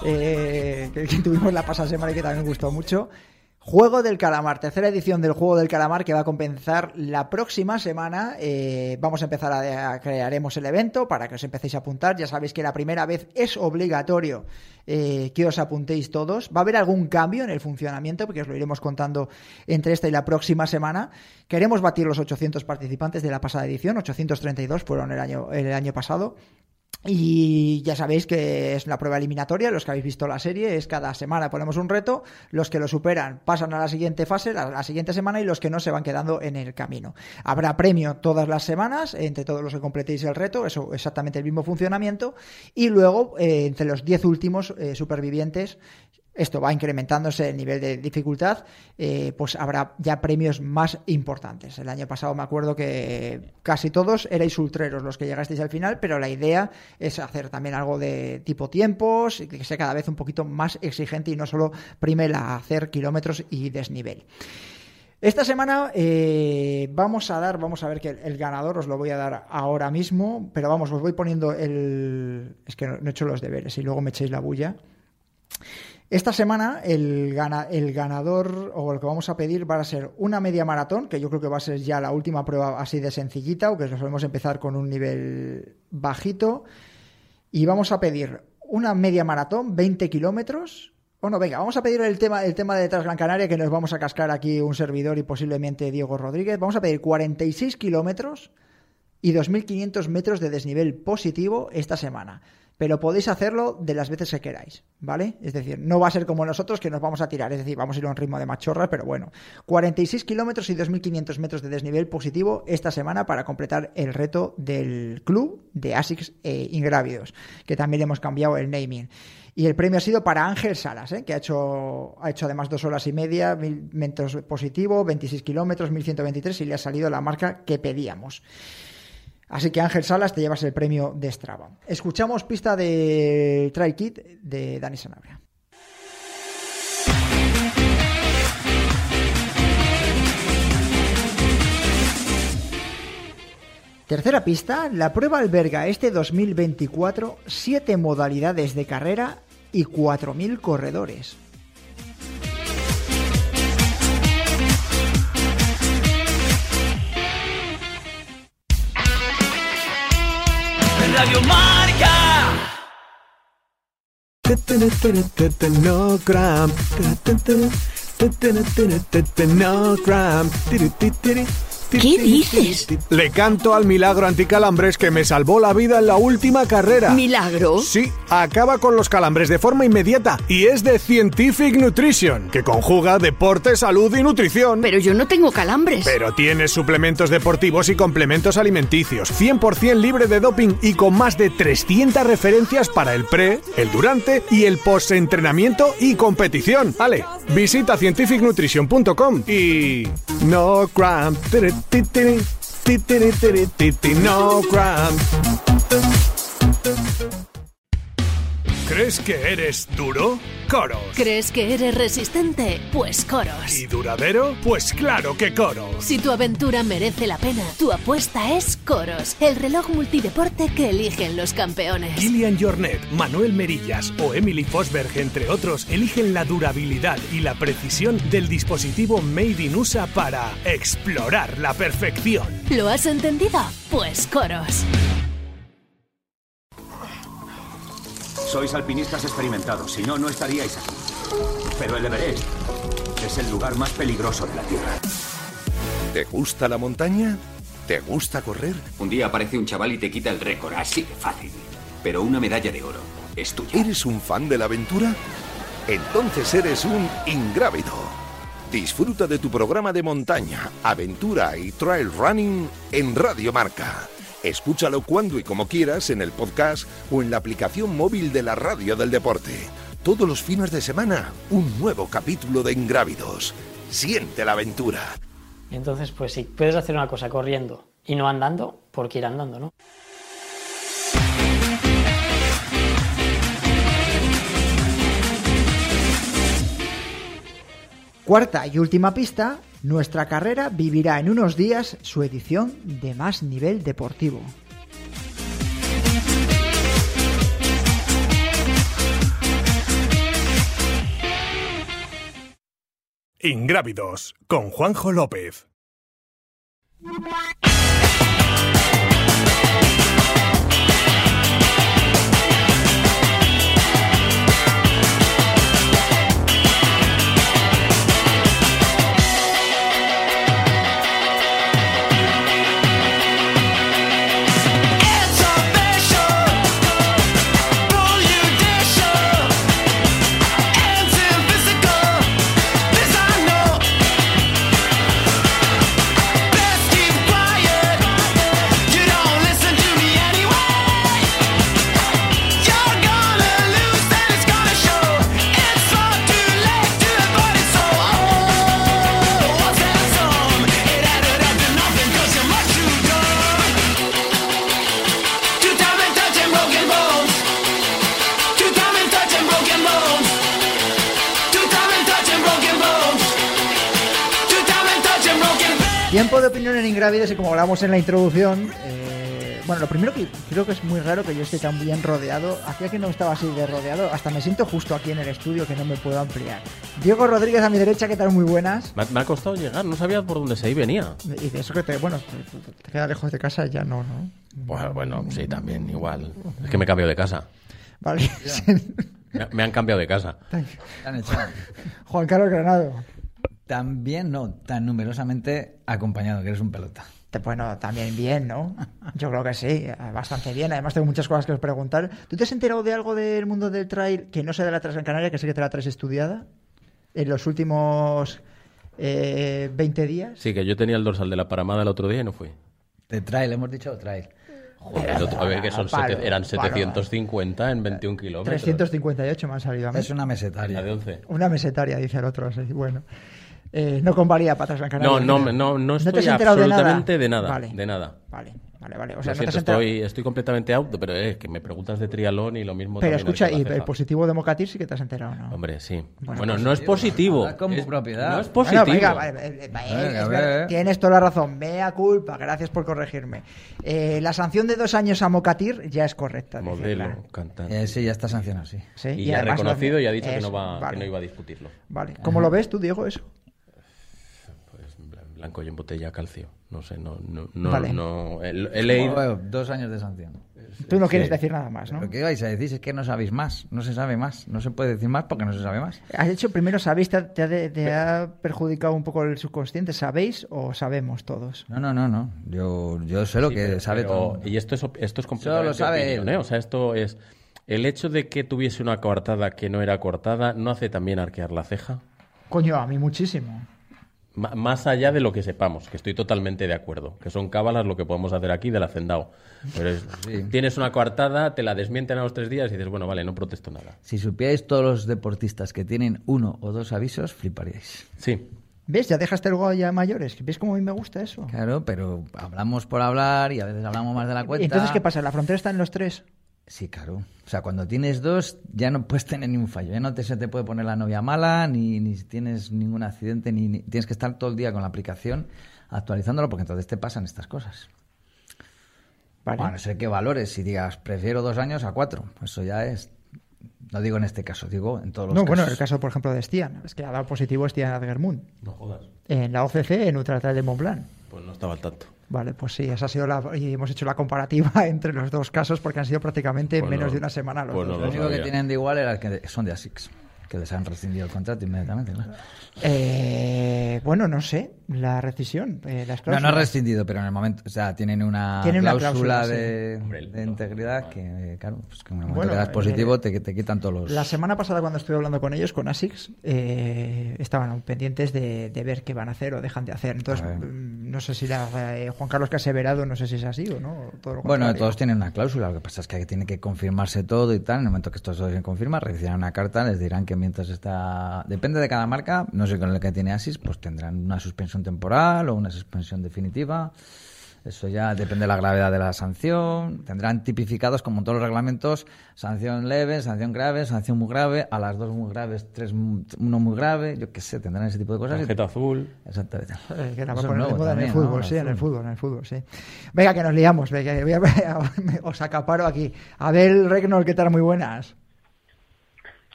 eh, que, que tuvimos la pasada semana y que también me gustó mucho. Juego del Calamar, tercera edición del Juego del Calamar que va a comenzar la próxima semana. Eh, vamos a empezar a, a crearemos el evento para que os empecéis a apuntar. Ya sabéis que la primera vez es obligatorio eh, que os apuntéis todos. Va a haber algún cambio en el funcionamiento porque os lo iremos contando entre esta y la próxima semana. Queremos batir los 800 participantes de la pasada edición, 832 fueron el año, el año pasado. Y ya sabéis que es una prueba eliminatoria, los que habéis visto la serie, es cada semana ponemos un reto, los que lo superan pasan a la siguiente fase, a la siguiente semana, y los que no se van quedando en el camino. Habrá premio todas las semanas, entre todos los que completéis el reto, eso exactamente el mismo funcionamiento, y luego eh, entre los 10 últimos eh, supervivientes esto va incrementándose el nivel de dificultad, eh, pues habrá ya premios más importantes. El año pasado me acuerdo que casi todos erais ultreros los que llegasteis al final, pero la idea es hacer también algo de tipo tiempos, que sea cada vez un poquito más exigente y no solo prime la hacer kilómetros y desnivel. Esta semana eh, vamos a dar, vamos a ver que el, el ganador os lo voy a dar ahora mismo, pero vamos, os voy poniendo el... Es que no, no he hecho los deberes y luego me echéis la bulla. Esta semana el, gana- el ganador o el que vamos a pedir va a ser una media maratón, que yo creo que va a ser ya la última prueba así de sencillita, aunque nos solemos empezar con un nivel bajito. Y vamos a pedir una media maratón, 20 kilómetros. Bueno, venga, vamos a pedir el tema, el tema de Tras Gran Canaria, que nos vamos a cascar aquí un servidor y posiblemente Diego Rodríguez. Vamos a pedir 46 kilómetros y 2.500 metros de desnivel positivo esta semana. Pero podéis hacerlo de las veces que queráis, ¿vale? Es decir, no va a ser como nosotros que nos vamos a tirar, es decir, vamos a ir a un ritmo de machorra, pero bueno. 46 kilómetros y 2.500 metros de desnivel positivo esta semana para completar el reto del club de ASICS eh, Ingrávidos, que también hemos cambiado el naming. Y el premio ha sido para Ángel Salas, ¿eh? que ha hecho, ha hecho además dos horas y media, mil metros positivo, 26 kilómetros, 1123 y le ha salido la marca que pedíamos. Así que Ángel Salas te llevas el premio de Strava. Escuchamos pista de Try Kit de Dani Sanabria. Tercera pista, la prueba alberga este 2024 siete modalidades de carrera y 4.000 corredores. Radio Marca. No gram. ¿Qué dices? Le canto al milagro anticalambres que me salvó la vida en la última carrera. ¿Milagro? Sí, acaba con los calambres de forma inmediata y es de Scientific Nutrition, que conjuga deporte, salud y nutrición. Pero yo no tengo calambres. Pero tiene suplementos deportivos y complementos alimenticios, 100% libre de doping y con más de 300 referencias para el pre, el durante y el post-entrenamiento y competición. Ale, visita scientificnutrition.com y... No gram. tiri, ti, ¿Crees que eres duro? Coros. ¿Crees que eres resistente? Pues Coros. ¿Y duradero? Pues claro que Coros. Si tu aventura merece la pena, tu apuesta es Coros, el reloj multideporte que eligen los campeones. Kilian Jornet, Manuel Merillas o Emily Fosberg, entre otros, eligen la durabilidad y la precisión del dispositivo Made in USA para explorar la perfección. ¿Lo has entendido? Pues Coros. Sois alpinistas experimentados, si no, no estaríais aquí. Pero el Everest es el lugar más peligroso de la Tierra. ¿Te gusta la montaña? ¿Te gusta correr? Un día aparece un chaval y te quita el récord, así de fácil. Pero una medalla de oro es tuya. ¿Eres un fan de la aventura? Entonces eres un ingrávido. Disfruta de tu programa de montaña, aventura y trail running en Radio Marca. Escúchalo cuando y como quieras en el podcast o en la aplicación móvil de la Radio del Deporte. Todos los fines de semana, un nuevo capítulo de Ingrávidos. Siente la aventura. Entonces, pues si puedes hacer una cosa corriendo y no andando, ¿por qué ir andando, no? Cuarta y última pista, nuestra carrera vivirá en unos días su edición de más nivel deportivo. Ingrávidos con Juanjo López. Hablamos en la introducción, eh, bueno, lo primero que creo que es muy raro que yo esté tan bien rodeado. Hacía que no estaba así de rodeado. Hasta me siento justo aquí en el estudio que no me puedo ampliar. Diego Rodríguez a mi derecha, ¿qué tal? Muy buenas. Me ha, me ha costado llegar, no sabía por dónde se iba venía. Y de eso que te, bueno, te, te queda lejos de casa ya no, ¿no? Bueno, bueno, sí, también, igual. Es que me he cambiado de casa. Vale. Me, me han cambiado de casa. Han echado. Juan Carlos Granado. También no, tan numerosamente acompañado, que eres un pelota. Bueno, también bien, ¿no? Yo creo que sí, bastante bien. Además tengo muchas cosas que os preguntar. ¿Tú te has enterado de algo del mundo del trail que no sea de la Transgran Canaria, que sé que te la traes estudiada? En los últimos eh, 20 días. Sí, que yo tenía el dorsal de la Paramada el otro día y no fui. De trail, hemos dicho trail. Joder, el otro, a ver, que son Palo, sete- eran palo. 750 en 21 kilómetros. 358 me han salido a mí. Es una mesetaria. La de 11. Una mesetaria, dice el otro. sí, bueno. Eh, no convalía para Transgran Canaria. No, no, no, no te estoy has enterado de nada? absolutamente de nada. Vale, De nada. vale, vale. vale. O sea, no siento, estoy, estoy completamente out, pero es que me preguntas de triatlón y lo mismo Pero escucha, y la el positivo de Mocatir sí que te has enterado, ¿no? Hombre, sí. Bueno, Bueno, no es positivo. Con es- propiedad. No es Bueno, positivo. venga, vale, eh, eh, Venga, es verdad, ver. tienes toda la razón. Mea culpa, gracias por corregirme. Eh, la sanción de dos años a Mocatir ya es correcta. Modelo, cantante. Eh, sí, ya está sancionado, sí. Sí, y, ya ha reconocido y ha dicho que no, va, vale, que no iba a discutirlo. Vale. ¿Cómo lo ves tú, Diego, eso? Blan- blanco y en botella calcio. No sé, no, no, no, Vale. no- he, he leído. Bueno, dos años de sanción. Tú no quieres Sí. decir nada más, ¿no? Lo que vais a decir es que no sabéis más, no se sabe más, no se puede decir más porque no se sabe más. Has hecho primero, ¿sabéis? ¿Te, ha- te perjudicado un poco el subconsciente? ¿Sabéis o sabemos todos? No, no, no, no. Yo, yo sé lo Sí, que pero- sabe pero- todo. Y esto es, esto es completamente Solo sabe opinión, él. ¿eh? O sea, esto es... El hecho de que tuviese una coartada que no era cortada no hace también arquear la ceja. Coño, a mí muchísimo. Más allá de lo que sepamos, que estoy totalmente de acuerdo, que son cábalas lo que podemos hacer aquí del hacendado. Pero es- tienes una coartada, te la desmienten a los tres días y dices, bueno, vale, no protesto nada. Si supierais todos los deportistas que tienen uno o dos avisos, fliparíais. Sí. ¿Ves? Ya dejaste el gol ya mayores. ¿Ves cómo a mí me gusta eso? Claro, pero hablamos por hablar y a veces hablamos más de la cuenta. Entonces, ¿qué pasa? ¿La frontera está en los tres? Sí, claro. O sea, cuando tienes dos, ya no puedes tener ni un fallo. Ya no te, se te puede poner la novia mala, ni, ni si tienes ningún accidente, ni, ni- tienes que estar todo el día con la aplicación actualizándolo, porque entonces te pasan estas cosas. Vale. A no ser que valores y digas, prefiero dos años a cuatro. Eso ya es. No digo en este caso, digo en todos los No, casos. bueno, el caso, por ejemplo, de Stian. Es que ha dado positivo Stian Adgermund. No jodas. En la OCC, en Ultratrail de Mont Blanc. Pues no estaba al tanto. Vale, pues sí, esa ha sido la... Y hemos hecho la comparativa entre los dos casos porque han sido prácticamente Pues menos no, de una semana los pues dos. no Lo único que tienen de igual era que son de ASICS, que les han rescindido el contrato inmediatamente. claro. Eh, bueno, no sé, la rescisión, eh, las No, cláusulas. no ha rescindido, pero en el momento, o sea, tienen una, Tienen una cláusula, cláusula, de, integridad que, claro, pues que en el momento Bueno, que das positivo eh, te, te quitan todos los... La semana pasada cuando estuve hablando con ellos, con ASICS, eh, estaban pendientes de, de ver qué van a hacer o dejan de hacer. Entonces, A ver. mm, no sé si la, eh, Juan Carlos que ha aseverado, no sé si es así o no. todo lo Bueno, todos tienen una cláusula, lo que pasa es que tiene que confirmarse todo y tal. En el momento que esto se confirma, recibirán una carta, les dirán que mientras está... Depende de cada marca, no sé con el que tiene ASIS, pues tendrán una suspensión temporal o una suspensión definitiva. Eso ya depende de la gravedad de la sanción. Tendrán tipificados, como en todos los reglamentos, sanción leve, sanción grave, sanción muy grave, a las dos muy graves, tres, uno muy grave, yo qué sé, tendrán ese tipo de cosas. Tarjeta azul. Exactamente. Eh, que la va poner en el fútbol, sí, en el fútbol, en el fútbol, sí. Venga, que nos liamos, venga, que voy a- os acaparo aquí. Abel Regnol, ¿qué tal? Muy buenas.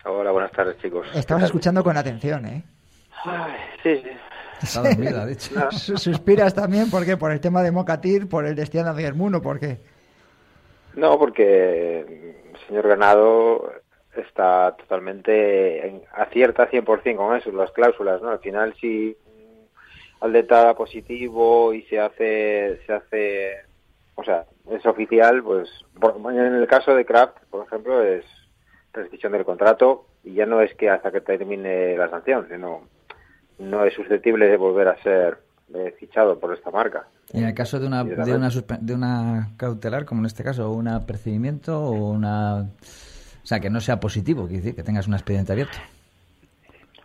Hola, buenas tardes, chicos. Estabas escuchando con atención, ¿eh? Ay, sí, sí. Está dormida, ha dicho. Sus- Suspiras también, ¿por qué? ¿Por el tema de Mocatir, por el de Stian Adgermun o por qué? No, porque el señor Ganado está totalmente en, acierta 100% con eso, las cláusulas, ¿no? Al final si al da positivo y se hace se hace o sea, es oficial, pues por- en el caso de Kraft, por ejemplo, es rescisión del contrato y ya no es que hasta que termine la sanción, sino no es susceptible de volver a ser eh, fichado por esta marca. En el caso de una, de una, de una cautelar, como en este caso, o un apercibimiento o una... O sea, que no sea positivo, quiere decir, que tengas un expediente abierto.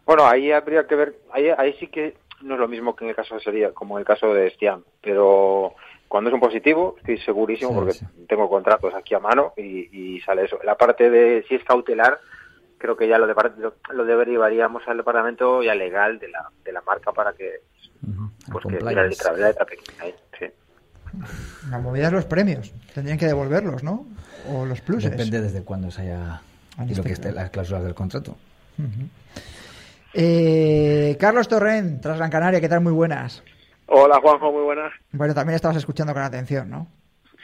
Bueno, ahí habría que ver, ahí, ahí sí que no es lo mismo que en el caso sería como en el caso de Stian, pero cuando es un positivo estoy segurísimo Sí, porque sí. tengo contratos aquí a mano y, y sale eso. La parte de si es cautelar, creo que ya lo, depar- lo, derivaríamos al departamento ya legal de la, de la marca para que pues que compliance. la literalidad está pequeña ahí, sí. La movida es los premios. Tendrían que devolverlos, ¿no? O los pluses. Depende desde cuándo se haya... Y lo que esté las cláusulas del contrato. Ujú. Eh, Carlos Torrent, tras Gran Canaria, ¿qué tal? Muy buenas. Hola Juanjo, muy buenas. Bueno, también estabas escuchando con atención, ¿no?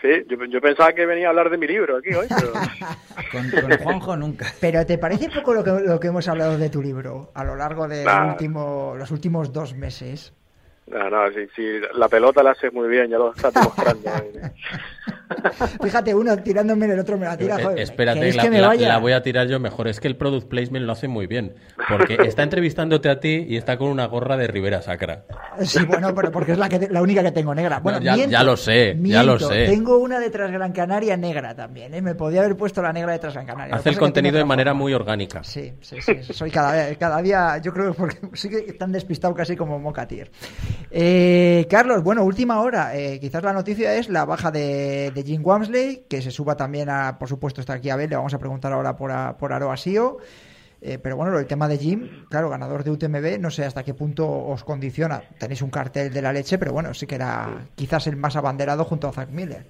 Sí, yo, yo pensaba que venía a hablar de mi libro aquí hoy, pero... Con, con Juanjo nunca. Pero ¿te parece poco lo que, lo que hemos hablado de tu libro a lo largo de Nah. último, los últimos dos meses? No, no, sí, sí, la pelota la hace muy bien, ya lo estás demostrando. Fíjate, uno tirándome el otro me la tira. Eh, Joder, espérate, ¿queréis la, que me la- vaya? la voy a tirar yo mejor. Es que el product placement lo hace muy bien. Porque está entrevistándote a ti y está con una gorra de Rivera Sacra. Sí, bueno, pero porque es la, que, la única que tengo negra. Bueno, No, ya- miento, ya lo sé, ya lo sé. Tengo una de Transgran Canaria negra también, ¿eh? Me podía haber puesto la negra de Transgran Canaria. Hace el contenido de manera forma. muy orgánica. Sí, sí, sí, soy cada, cada día, yo creo que porque sí que tan despistado casi como Mocatier. Eh, Carlos, bueno, última hora. eh, quizás la noticia es la baja de, de Jim Wamsley, que se suba también a, por supuesto, está aquí a ver, le vamos a preguntar ahora por, a- por Aroa Sio. Eh, pero bueno, el tema de Jim, claro, ganador de UTMB, no sé hasta qué punto os condiciona. Tenéis un cartel de la leche, pero bueno, sí que era quizás el más abanderado junto a Zach Miller.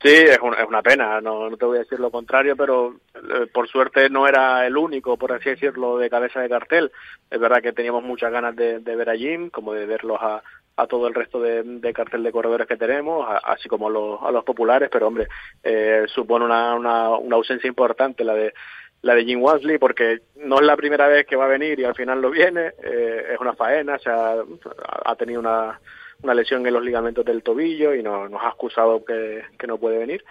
Sí, es una, es una pena, no, no te voy a decir lo contrario, pero eh, por suerte no era el único, por así decirlo, de cabeza de cartel. Es verdad que teníamos muchas ganas de, de ver a Jim, como de verlos a, a todo el resto de, de cartel de corredores que tenemos, a- así como a los, a los populares, pero hombre, eh, supone una, una, una ausencia importante la de la de Jim Wansley porque no es la primera vez que va a venir y al final lo viene, eh, es una faena, o sea, ha tenido una, una lesión en los ligamentos del tobillo y no, nos ha excusado que, que no puede venir.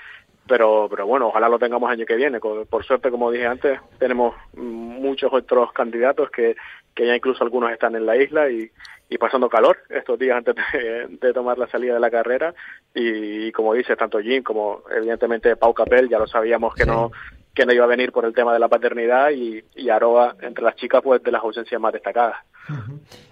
Pero, pero bueno, ojalá lo tengamos año que viene. Por suerte, como dije antes, tenemos muchos otros candidatos que, que ya incluso algunos están en la isla y, y pasando calor estos días antes de, de tomar la salida de la carrera. Y, como dice tanto Jim como evidentemente Pau Capel, ya lo sabíamos que no que no iba a venir por el tema de la paternidad y, y Aroa, entre las chicas, pues de las ausencias más destacadas.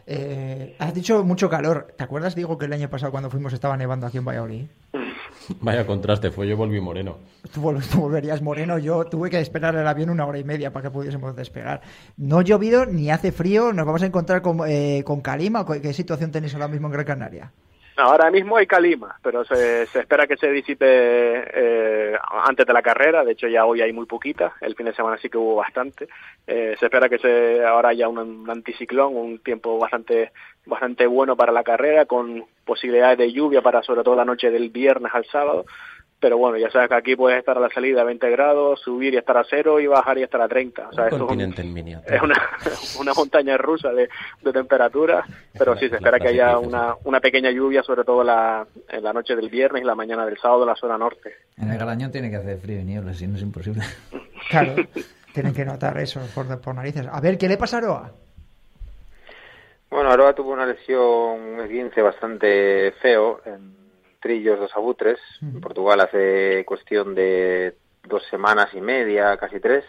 Eh, has dicho mucho calor. ¿Te acuerdas, digo, que el año pasado cuando fuimos estaba nevando aquí en Valladolid? Vaya contraste, fue yo volví moreno. Tú, vol- tú volverías moreno, yo tuve que esperar el avión una hora y media para que pudiésemos despegar. No ha llovido ni hace frío, nos vamos a encontrar con, eh, con calima. ¿Qué situación tenéis ahora mismo en Gran Canaria? Ahora mismo hay calima, pero se, se espera que se disipe eh, antes de la carrera. De hecho, ya hoy hay muy poquita. El fin de semana sí que hubo bastante. Eh, se espera que se ahora haya un, un anticiclón, un tiempo bastante bastante bueno para la carrera, con posibilidades de lluvia para sobre todo la noche del viernes al sábado. Pero bueno, ya sabes que aquí puedes estar a la salida a 20 grados, subir y estar a cero y bajar y estar a 30. O sea, Un eso es un- continente en miniatura. es una, una montaña rusa de, de temperatura, pero sí se espera que haya una, una pequeña lluvia, sobre todo la, en la noche del viernes y la mañana del sábado en la zona norte. En el Garañón tiene que hacer frío y niebla, si no es imposible. Claro, tienen que notar eso por, por narices. A ver, ¿qué le pasa a Aroa? Bueno, Aroa tuvo una lesión, un esguince bastante feo en Dos Abutres, en Portugal hace cuestión de dos semanas y media, casi tres,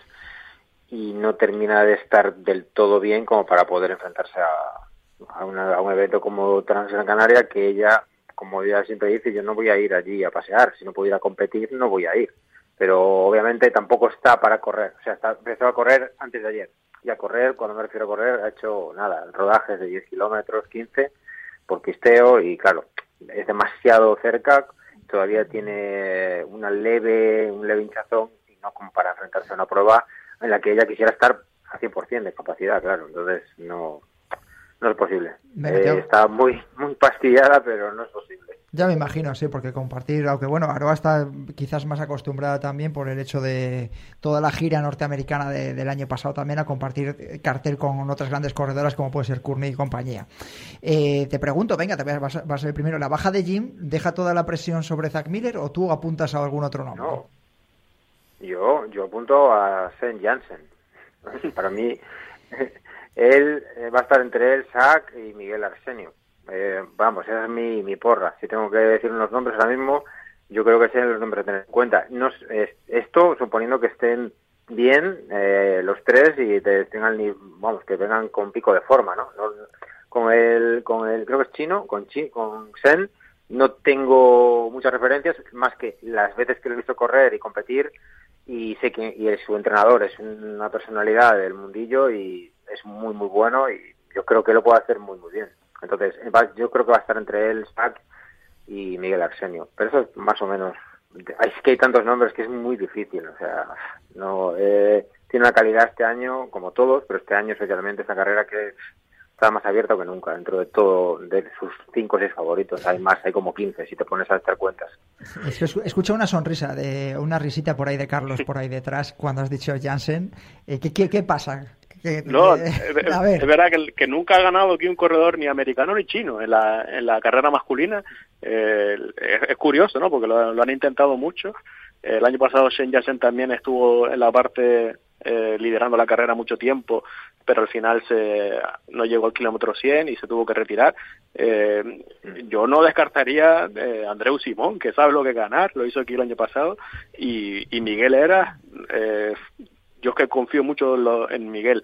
y no termina de estar del todo bien como para poder enfrentarse a, a, una- a un evento como Transgran Canaria que ella, como ella siempre dice, yo no voy a ir allí a pasear, si no puedo ir a competir no voy a ir. Pero obviamente tampoco está para correr, o sea, está, empezó a correr antes de ayer. Y a correr, cuando me refiero a correr, ha hecho nada, rodajes de 10 kilómetros, 15, por pisteo y claro, es demasiado cerca, todavía tiene una leve, un leve hinchazón y no como para enfrentarse a una prueba en la que ella quisiera estar a 100% de capacidad, claro, entonces no, no es posible. Eh, está muy, muy pastillada, pero no es posible. Ya me imagino, sí, porque compartir, aunque bueno, Aroa está quizás más acostumbrada también por el hecho de toda la gira norteamericana de- del año pasado también a compartir cartel con otras grandes corredoras como puede ser Courtney y compañía. Eh, te pregunto, venga, te vas a- vas a ser el primero, ¿la baja de Jim deja toda la presión sobre Zach Miller o tú apuntas a algún otro nombre? No. Yo, yo apunto a Sen Jansen. Para mí, él eh, va a estar entre él, Zach y Miguel Arsenio. Eh, vamos, esa es mi, mi porra. Si tengo que decir unos nombres ahora mismo, yo creo que sean los nombres a tener en cuenta. No, es- es- esto suponiendo que estén bien eh, los tres y te- tengan, vamos, que vengan con pico de forma, ¿no? No- con el, con el, creo que es chino, con Chi, con Sen, no tengo muchas referencias, más que las veces que lo he visto correr y competir, y sé que y su entrenador es una personalidad del mundillo y es muy muy bueno y yo creo que lo puede hacer muy muy bien. Entonces, yo creo que va a estar entre él, Sack y Miguel Arsenio. Pero eso es más o menos. Es que hay tantos nombres que es muy difícil. O sea, no eh, tiene una calidad este año, como todos, pero este año especialmente esta carrera que está más abierta que nunca. Dentro de todo, de sus cinco o seis favoritos, hay más, hay como 15 si te pones a echar cuentas. Es que escu- escucha una sonrisa, de una risita por ahí de Carlos por ahí detrás cuando has dicho Jansen. Eh, ¿qué, qué, qué pasa? ¿Qué- No, eh, es, verdad que, que nunca ha ganado aquí un corredor ni americano ni chino en la, en la carrera masculina. Eh, es, es curioso, ¿no? Porque lo, lo han intentado mucho. El año pasado Shen Yasen también estuvo en la parte eh, liderando la carrera mucho tiempo, pero al final se no llegó al kilómetro 100 y se tuvo que retirar. Eh, yo no descartaría eh, Andreu Simón, que sabe lo que ganar, lo hizo aquí el año pasado, y, y Miguel Era, eh, yo es que confío mucho en, lo- en Miguel.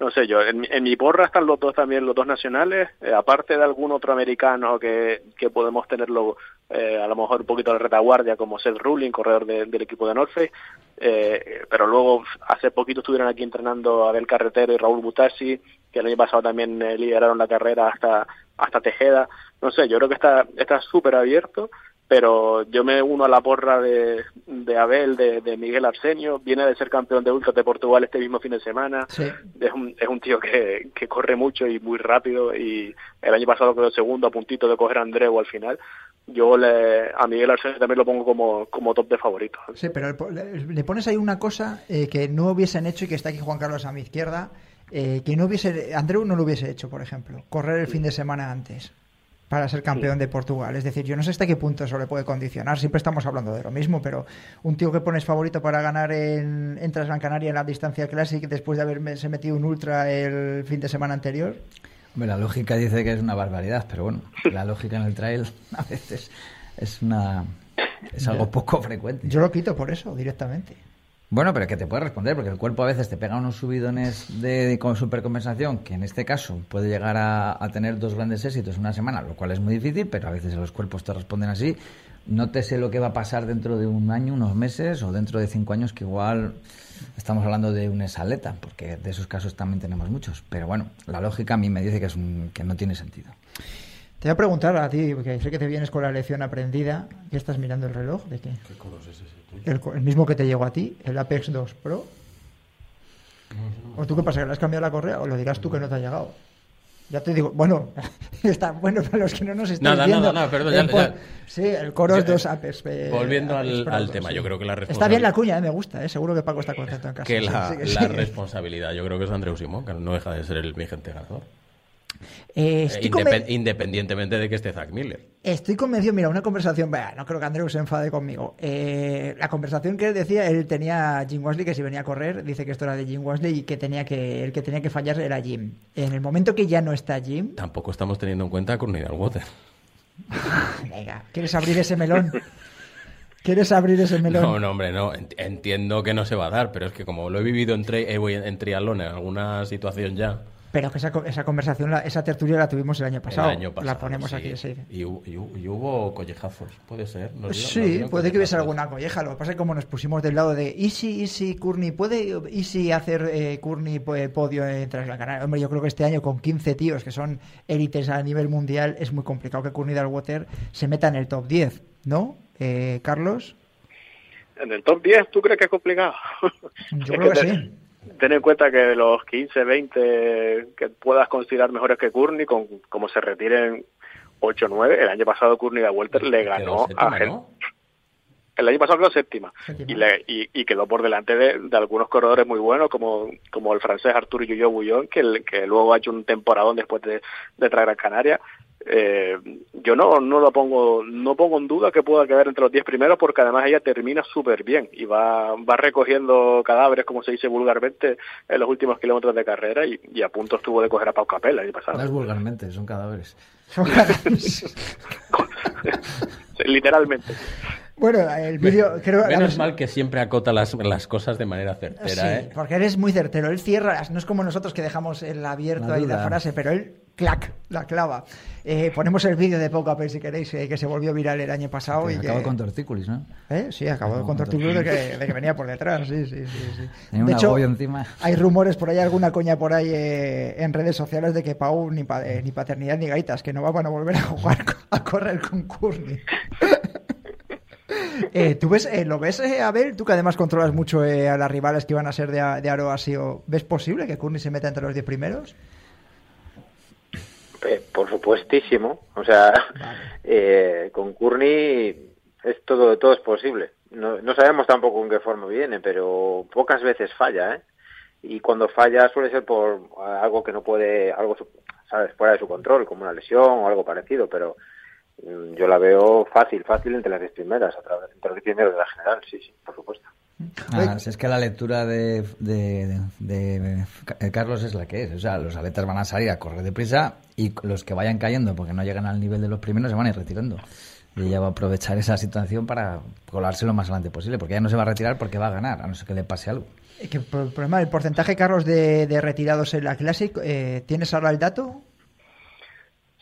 No sé, yo, en, en mi porra están los dos también, los dos nacionales, eh, aparte de algún otro americano que, que podemos tenerlo eh, a lo mejor un poquito de retaguardia, como Seth Ruling, corredor de- del equipo de North Face, eh, pero luego hace poquito estuvieron aquí entrenando Abel Carretero y Raúl Butasi, que el año pasado también eh, lideraron la carrera hasta, hasta Tejeda. No sé, yo creo que está está súper abierto, pero yo me uno a la porra de, de Abel, de, de Miguel Arsenio, viene de ser campeón de ultras de Portugal este mismo fin de semana, Sí. es un, es un tío que, que corre mucho y muy rápido y el año pasado quedó segundo a puntito de coger a Andreu al final. Yo le, a Miguel Arsenio también lo pongo como, como top de favorito. Sí, pero le pones ahí una cosa eh, que no hubiesen hecho y que está aquí Juan Carlos a mi izquierda, eh, que no hubiese, Andreu no lo hubiese hecho, por ejemplo, correr el fin de semana antes para ser campeón de Portugal. Es decir, yo no sé hasta qué punto eso le puede condicionar. Siempre estamos hablando de lo mismo, pero un tío que pones favorito para ganar en, en Transgran Canaria en la distancia Classic después de haberse metido un ultra el fin de semana anterior. Hombre, la lógica dice que es una barbaridad, pero bueno, la lógica en el trail a veces es una es algo poco frecuente. Yo lo quito por eso, directamente. Bueno, pero que te puede responder, porque el cuerpo a veces te pega unos subidones de con supercompensación, que en este caso puede llegar a, a tener dos grandes éxitos en una semana, lo cual es muy difícil, pero a veces los cuerpos te responden así. No te sé lo que va a pasar dentro de un año, unos meses, o dentro de cinco años, que igual estamos hablando de una saleta, porque de esos casos también tenemos muchos. Pero bueno, la lógica a mí me dice que, es un- que no tiene sentido. Te voy a preguntar a ti, porque sé que te vienes con la lección aprendida. ¿Qué estás mirando el reloj? ¿De qué? ¿Qué color es ese tuyo? El, mismo que te llegó a ti, el Apex 2 Pro. ¿O tú qué pasa? ¿Que le has cambiado la correa? ¿O lo dirás tú que no te ha llegado? Ya te digo, bueno, está bueno para los que no nos estáis Nada, viendo. perdón, ya- Eh, pues, ya. Sí, el Coros Ya, 2 Apex. eh, Volviendo al, al 2, tema, sí. yo creo que la Está responsabilidad... bien la cuña, eh, me gusta, eh, seguro que Paco está contento en casa. Que la, sí, la responsabilidad, yo creo que es Andreu Simón, que no deja de ser el vigente ganador. Eh, Eh, independ- independientemente de que esté Zach Miller. estoy convencido, mira, una conversación, vea, no creo que Andreu se enfade conmigo. Eh, la conversación que él decía, él tenía a Jim Wesley que si venía a correr, dice que esto era de Jim Wesley y que tenía que el que tenía que fallar era Jim. En el momento que ya no está Jim, Tampoco estamos teniendo en cuenta a Courtney Water. venga, ¿quieres abrir ese melón? ¿Quieres abrir ese melón? No, no, hombre, no. Ent- Entiendo que no se va a dar, pero es que como lo he vivido en, tri- en triatlón en alguna situación ya, Pero que esa, co- esa conversación, la- esa tertulia la tuvimos el año pasado. el año pasado. la ponemos sí. aquí, sí. Y, hu- y hu- y hubo collejazos, puede ser. Nos dio- Sí, puede que hubiese alguna colleja. Lo que pasa es que como nos pusimos del lado de Easy, Easy, Courtney, ¿puede Easy hacer eh, Courtney pues, podio en la Canaria? Hombre, yo creo que este año con 15 tíos que son élites a nivel mundial es muy complicado que Courtney Dalwater se meta en el top 10, ¿no? Eh, Carlos, En el top 10, ¿tú crees que es complicado? yo Es creo que sí. Ten en cuenta que de los 15, 20 que puedas considerar mejores que Courtney, con, como se retiren 8 9, el año pasado Courtney de Welter le ganó séptima, a ¿no? El año pasado quedó séptima, Séptima. y, le- y, y quedó por delante de, de algunos corredores muy buenos como, como el francés Arturo Yuyo Bullón, que, el- que luego ha hecho un temporadón después de, de traer a Canarias. Eh, yo no no lo pongo no pongo en duda que pueda quedar entre los 10 primeros porque además ella termina súper bien y va va recogiendo cadáveres como se dice vulgarmente en los últimos kilómetros de carrera y, y a punto estuvo de coger a Pau Capella el año pasado No es vulgarmente, son cadáveres. literalmente Bueno, el vídeo creo Menos mal que siempre acota las, las cosas de manera certera, Sí, ¿eh? porque él es muy certero. Él cierra, no es como nosotros que dejamos el abierto La ahí la frase, pero él, clac, la clava. Eh, ponemos el vídeo de Poca si queréis, eh, que se volvió viral el año pasado. y Acaba que- con tortícolis, ¿no? ¿Eh? Sí, acabó Acabó con con tortícolis de que, de que venía por detrás, sí, sí, sí. sí. Tenía De hecho, encima. hay rumores por ahí, alguna coña por ahí eh, en redes sociales de que Pau ni, pa- eh, ni paternidad ni gaitas, que no van a volver a jugar, a correr con Courtney. Eh, ¿Tú ves, eh, lo ves, eh, Abel? Tú que además controlas mucho eh, a las rivales que iban a ser de, de Aro ¿ves posible que Courtney se meta entre los 10 primeros? Eh, por supuestísimo. O sea, eh, con Courtney es todo, todo es posible. No, no sabemos tampoco en qué forma viene, pero pocas veces falla, ¿eh? Y cuando falla suele ser por algo que no puede, algo, ¿sabes? Fuera de su control, como una lesión o algo parecido, pero yo la veo fácil, fácil entre las 10 primeras, a través, entre los 10 primeros de la general, sí, sí, por supuesto. Ah, si es que la lectura de, de- de- de Carlos es la que es. O sea, los atletas van a salir a correr deprisa y los que vayan cayendo porque no llegan al nivel de los primeros se van a ir retirando. Y ella va a aprovechar esa situación para colarse lo más adelante posible, porque ella no se va a retirar porque va a ganar, a no ser que le pase algo. El problema, el porcentaje, Carlos, de, de retirados en la Classic, eh, ¿tienes ahora el dato?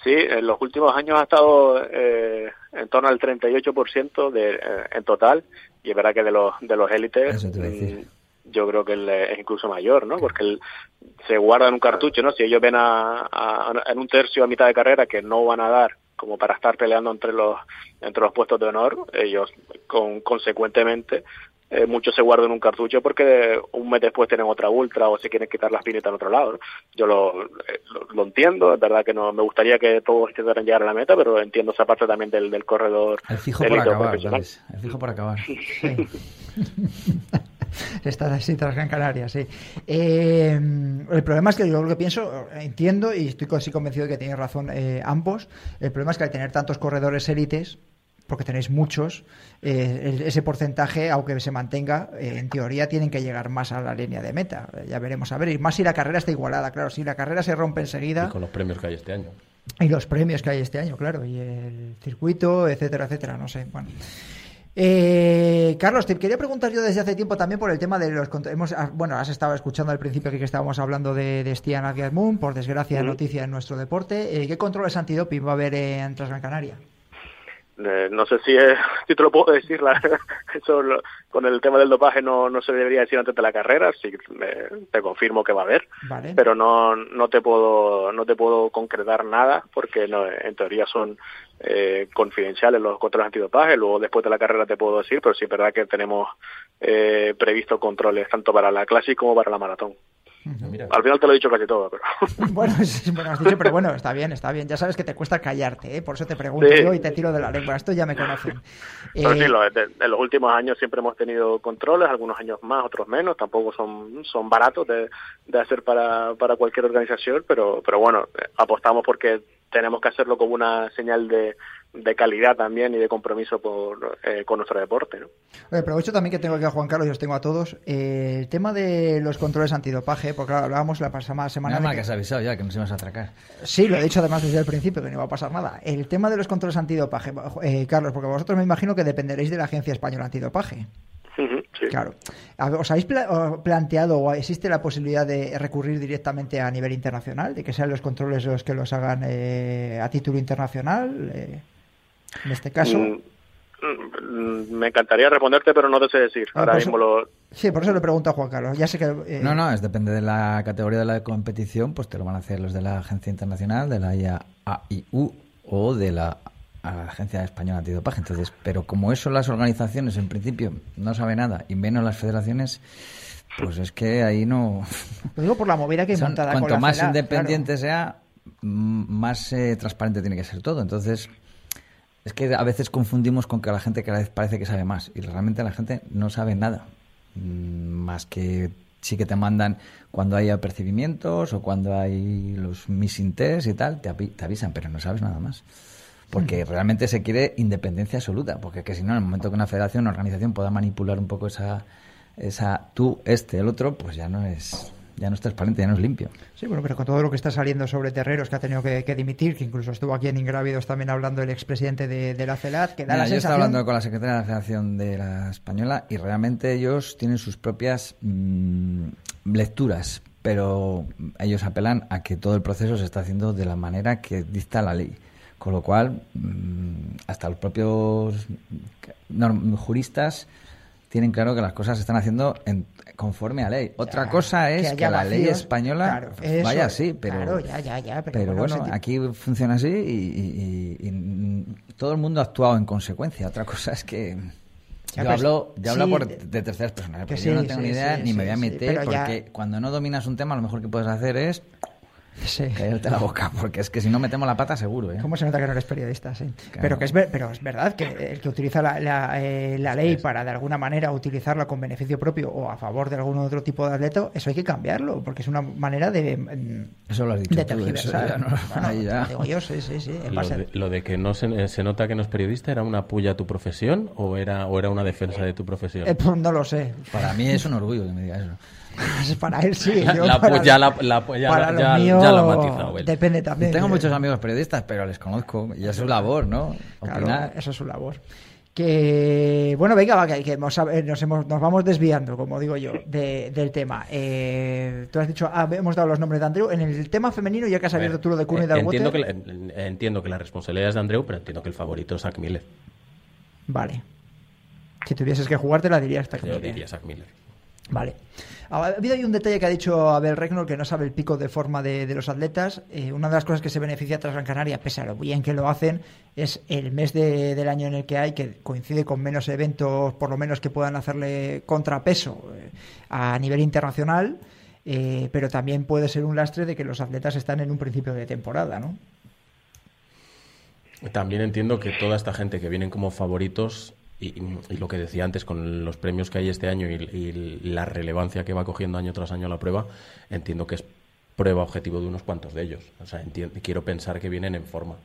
Sí, en los últimos años ha estado eh, en torno al 38% de, eh, en total, y es verdad que de los de los élites mm, yo creo que es incluso mayor, ¿no? Porque el- se guardan un cartucho, ¿no? Si ellos ven a, a- en un tercio a mitad de carrera que no van a dar como para estar peleando entre los entre los puestos de honor, ellos con consecuentemente eh, muchos se guardan un cartucho porque un mes después tienen otra ultra o se quieren quitar las pinitas en otro lado. ¿no? Yo lo, eh, lo, lo entiendo, es verdad que no me gustaría que todos intentaran llegar a la meta, pero entiendo esa parte también del, del corredor El fijo por acabar. El fijo por acabar. Está así tras Gran Canaria, sí. Eh, el problema es que yo lo que pienso, entiendo y estoy casi convencido de que tenéis razón eh, ambos. El problema es que al tener tantos corredores élites, porque tenéis muchos, eh, ese porcentaje, aunque se mantenga, eh, en teoría tienen que llegar más a la línea de meta. Eh, Ya veremos a ver. Y más si la carrera está igualada, claro. Si la carrera se rompe enseguida. Y con los premios que hay este año. Y los premios que hay este año, claro, y el circuito, etcétera, etcétera, no sé. Bueno. Eh, Carlos, te quería preguntar yo desde hace tiempo también por el tema de los... Hemos, ah, bueno, has estado escuchando al principio aquí que estábamos hablando de, de Stian Adgermoon, por desgracia noticia en nuestro deporte. ¿Qué controles antidoping va a haber en Transgran Canaria? Eh, no sé si, es- si te lo puedo decir, la, eso lo- con el tema del dopaje no, no se debería decir antes de la carrera, sí me- te confirmo que va a haber, Vale. pero no, no te puedo no te puedo concretar nada porque no, en teoría son eh, confidenciales los controles antidopaje, luego después de la carrera te puedo decir, pero sí es verdad que tenemos eh, previsto controles tanto para la Classic como para la maratón. Al final te lo he dicho casi todo, pero Bueno, sí, bueno, has dicho, pero bueno, está bien, está bien. Ya sabes que te cuesta callarte, ¿eh? por eso te pregunto Sí. yo y te tiro de la lengua. Esto ya me conocen. Pero Eh, sí, lo- de- en los últimos años siempre hemos tenido controles, algunos años más, otros menos, tampoco son, son baratos de, de hacer para, para cualquier organización, pero, pero bueno, eh, apostamos porque tenemos que hacerlo como una señal de, de calidad también y de compromiso por, eh, con nuestro deporte. ¿no? Oye, aprovecho también que tengo aquí a Juan Carlos y os tengo a todos. Eh, el tema de los controles antidopaje, porque claro, hablábamos la pasada semana. De mal que- que has avisado ya que nos ibas a atracar. Sí, lo he dicho además desde el principio, que no iba a pasar nada. El tema de los controles antidopaje, eh, Carlos, porque vosotros me imagino que dependeréis de la Agencia Española Antidopaje. Claro. ¿Os habéis pla- planteado o existe la posibilidad de recurrir directamente a nivel internacional? ¿De que sean los controles los que los hagan eh, a título internacional? Eh, en este caso. Mm, mm, Me encantaría responderte, pero no te sé decir. Ah, Ahora mismo lo, Sí, por eso le pregunto a Juan Carlos. Ya sé que. eh, No, no, es depende de la categoría de la competición, pues te lo van a hacer los de la Agencia Internacional, de la IAIU o de la Agencia Española Antidopaje. Entonces, pero como eso las organizaciones en principio no saben nada y menos las federaciones, pues es que ahí no. Lo digo por la movida que hay Son- montada con cuanto la más independiente sea, más eh, transparente tiene que ser todo. Entonces, es que a veces confundimos con que la gente cada vez parece que sabe más y realmente la gente no sabe nada. Mm, Más que sí que te mandan cuando hay apercibimientos o cuando hay los missing tests y tal, te, te avisan, pero no sabes nada más. Porque realmente se quiere independencia absoluta, porque que si no, en el momento que una federación, una organización pueda manipular un poco esa, esa tú, este, el otro, pues ya no es, ya no es transparente, ya no es limpio. Sí, bueno, pero con todo lo que está saliendo sobre Terreros, que ha tenido que, que dimitir, que incluso estuvo aquí en Ingrávidos también hablando el expresidente de, de la CELAT, que da Mira, la yo estaba sensación... hablando con la secretaria de la Federación de la Española y realmente ellos tienen sus propias mm, lecturas, pero ellos apelan a que todo el proceso se está haciendo de la manera que dicta la ley. Con lo cual, mm, hasta los propios juristas tienen claro que las cosas se están haciendo en- conforme a ley. Otra cosa es que, la ley española claro, eso vaya así, pero, claro, ya, ya, ya, pero pero bueno, aquí funciona así y, y- y- mm, todo el mundo ha actuado en consecuencia. Otra cosa es que yo pues, hablo, yo hablo por, de- terceras personas, que porque sí, yo no tengo sí, ni idea ni me voy a meter, porque cuando no dominas un tema, lo mejor que puedes hacer es callarte la boca, porque es que si no metemos la pata seguro, ¿eh? ¿Cómo se nota que no eres periodista? Sí. Pero, que es, ver- pero es verdad que el que utiliza la, la, eh, la ley para de alguna manera utilizarla con beneficio propio o a favor de algún otro tipo de atleta, eso hay que cambiarlo, porque es una manera de, mm, Eso lo has dicho de tú, eso ya no- Bueno, ahí ya. digo yo, sí, sí, sí. Lo de, lo de que no se, se nota que no es periodista, ¿era una puya a tu profesión o era, o era una defensa de tu profesión? Eh, pues no lo sé. Para mí es un orgullo que me diga eso. Para él sí. yo La para- puya, la- la- ya- para ya- lo mío ya la ha matizado él. Depende también. Tengo de- muchos amigos periodistas, pero les conozco y es su labor, ¿no? Claro, Opinar. eso es su labor. Que bueno, venga, va, que, que nos, hemos- nos vamos desviando, como digo yo, de- del tema. Eh, tú has dicho, ah, hemos dado los nombres de Andrew. En el tema femenino, ya que has abierto tú lo de Kuno y Eh, Darwater, entiendo, que la, en- entiendo que la responsabilidad es de Andreu, pero entiendo que el favorito es Zach Miller. Vale. Si tuvieses que jugarte, la dirías hasta que Yo diría Zach Miller. Vale. Ha habido ahí un detalle que ha dicho Abel Regnor que no sabe el pico de forma de, de los atletas. Eh, una de las cosas que se beneficia tras Gran Canaria, pese a lo bien que lo hacen, es el mes de- del año en el que hay, que coincide con menos eventos, por lo menos que puedan hacerle contrapeso eh, a nivel internacional. eh, pero también puede ser un lastre de que los atletas están en un principio de temporada, ¿no? También entiendo que toda esta gente que vienen como favoritos y, y lo que decía antes con los premios que hay este año y, y la relevancia que va cogiendo año tras año la prueba, entiendo que es prueba objetivo de unos cuantos de ellos. O sea, quiero pensar que vienen en forma.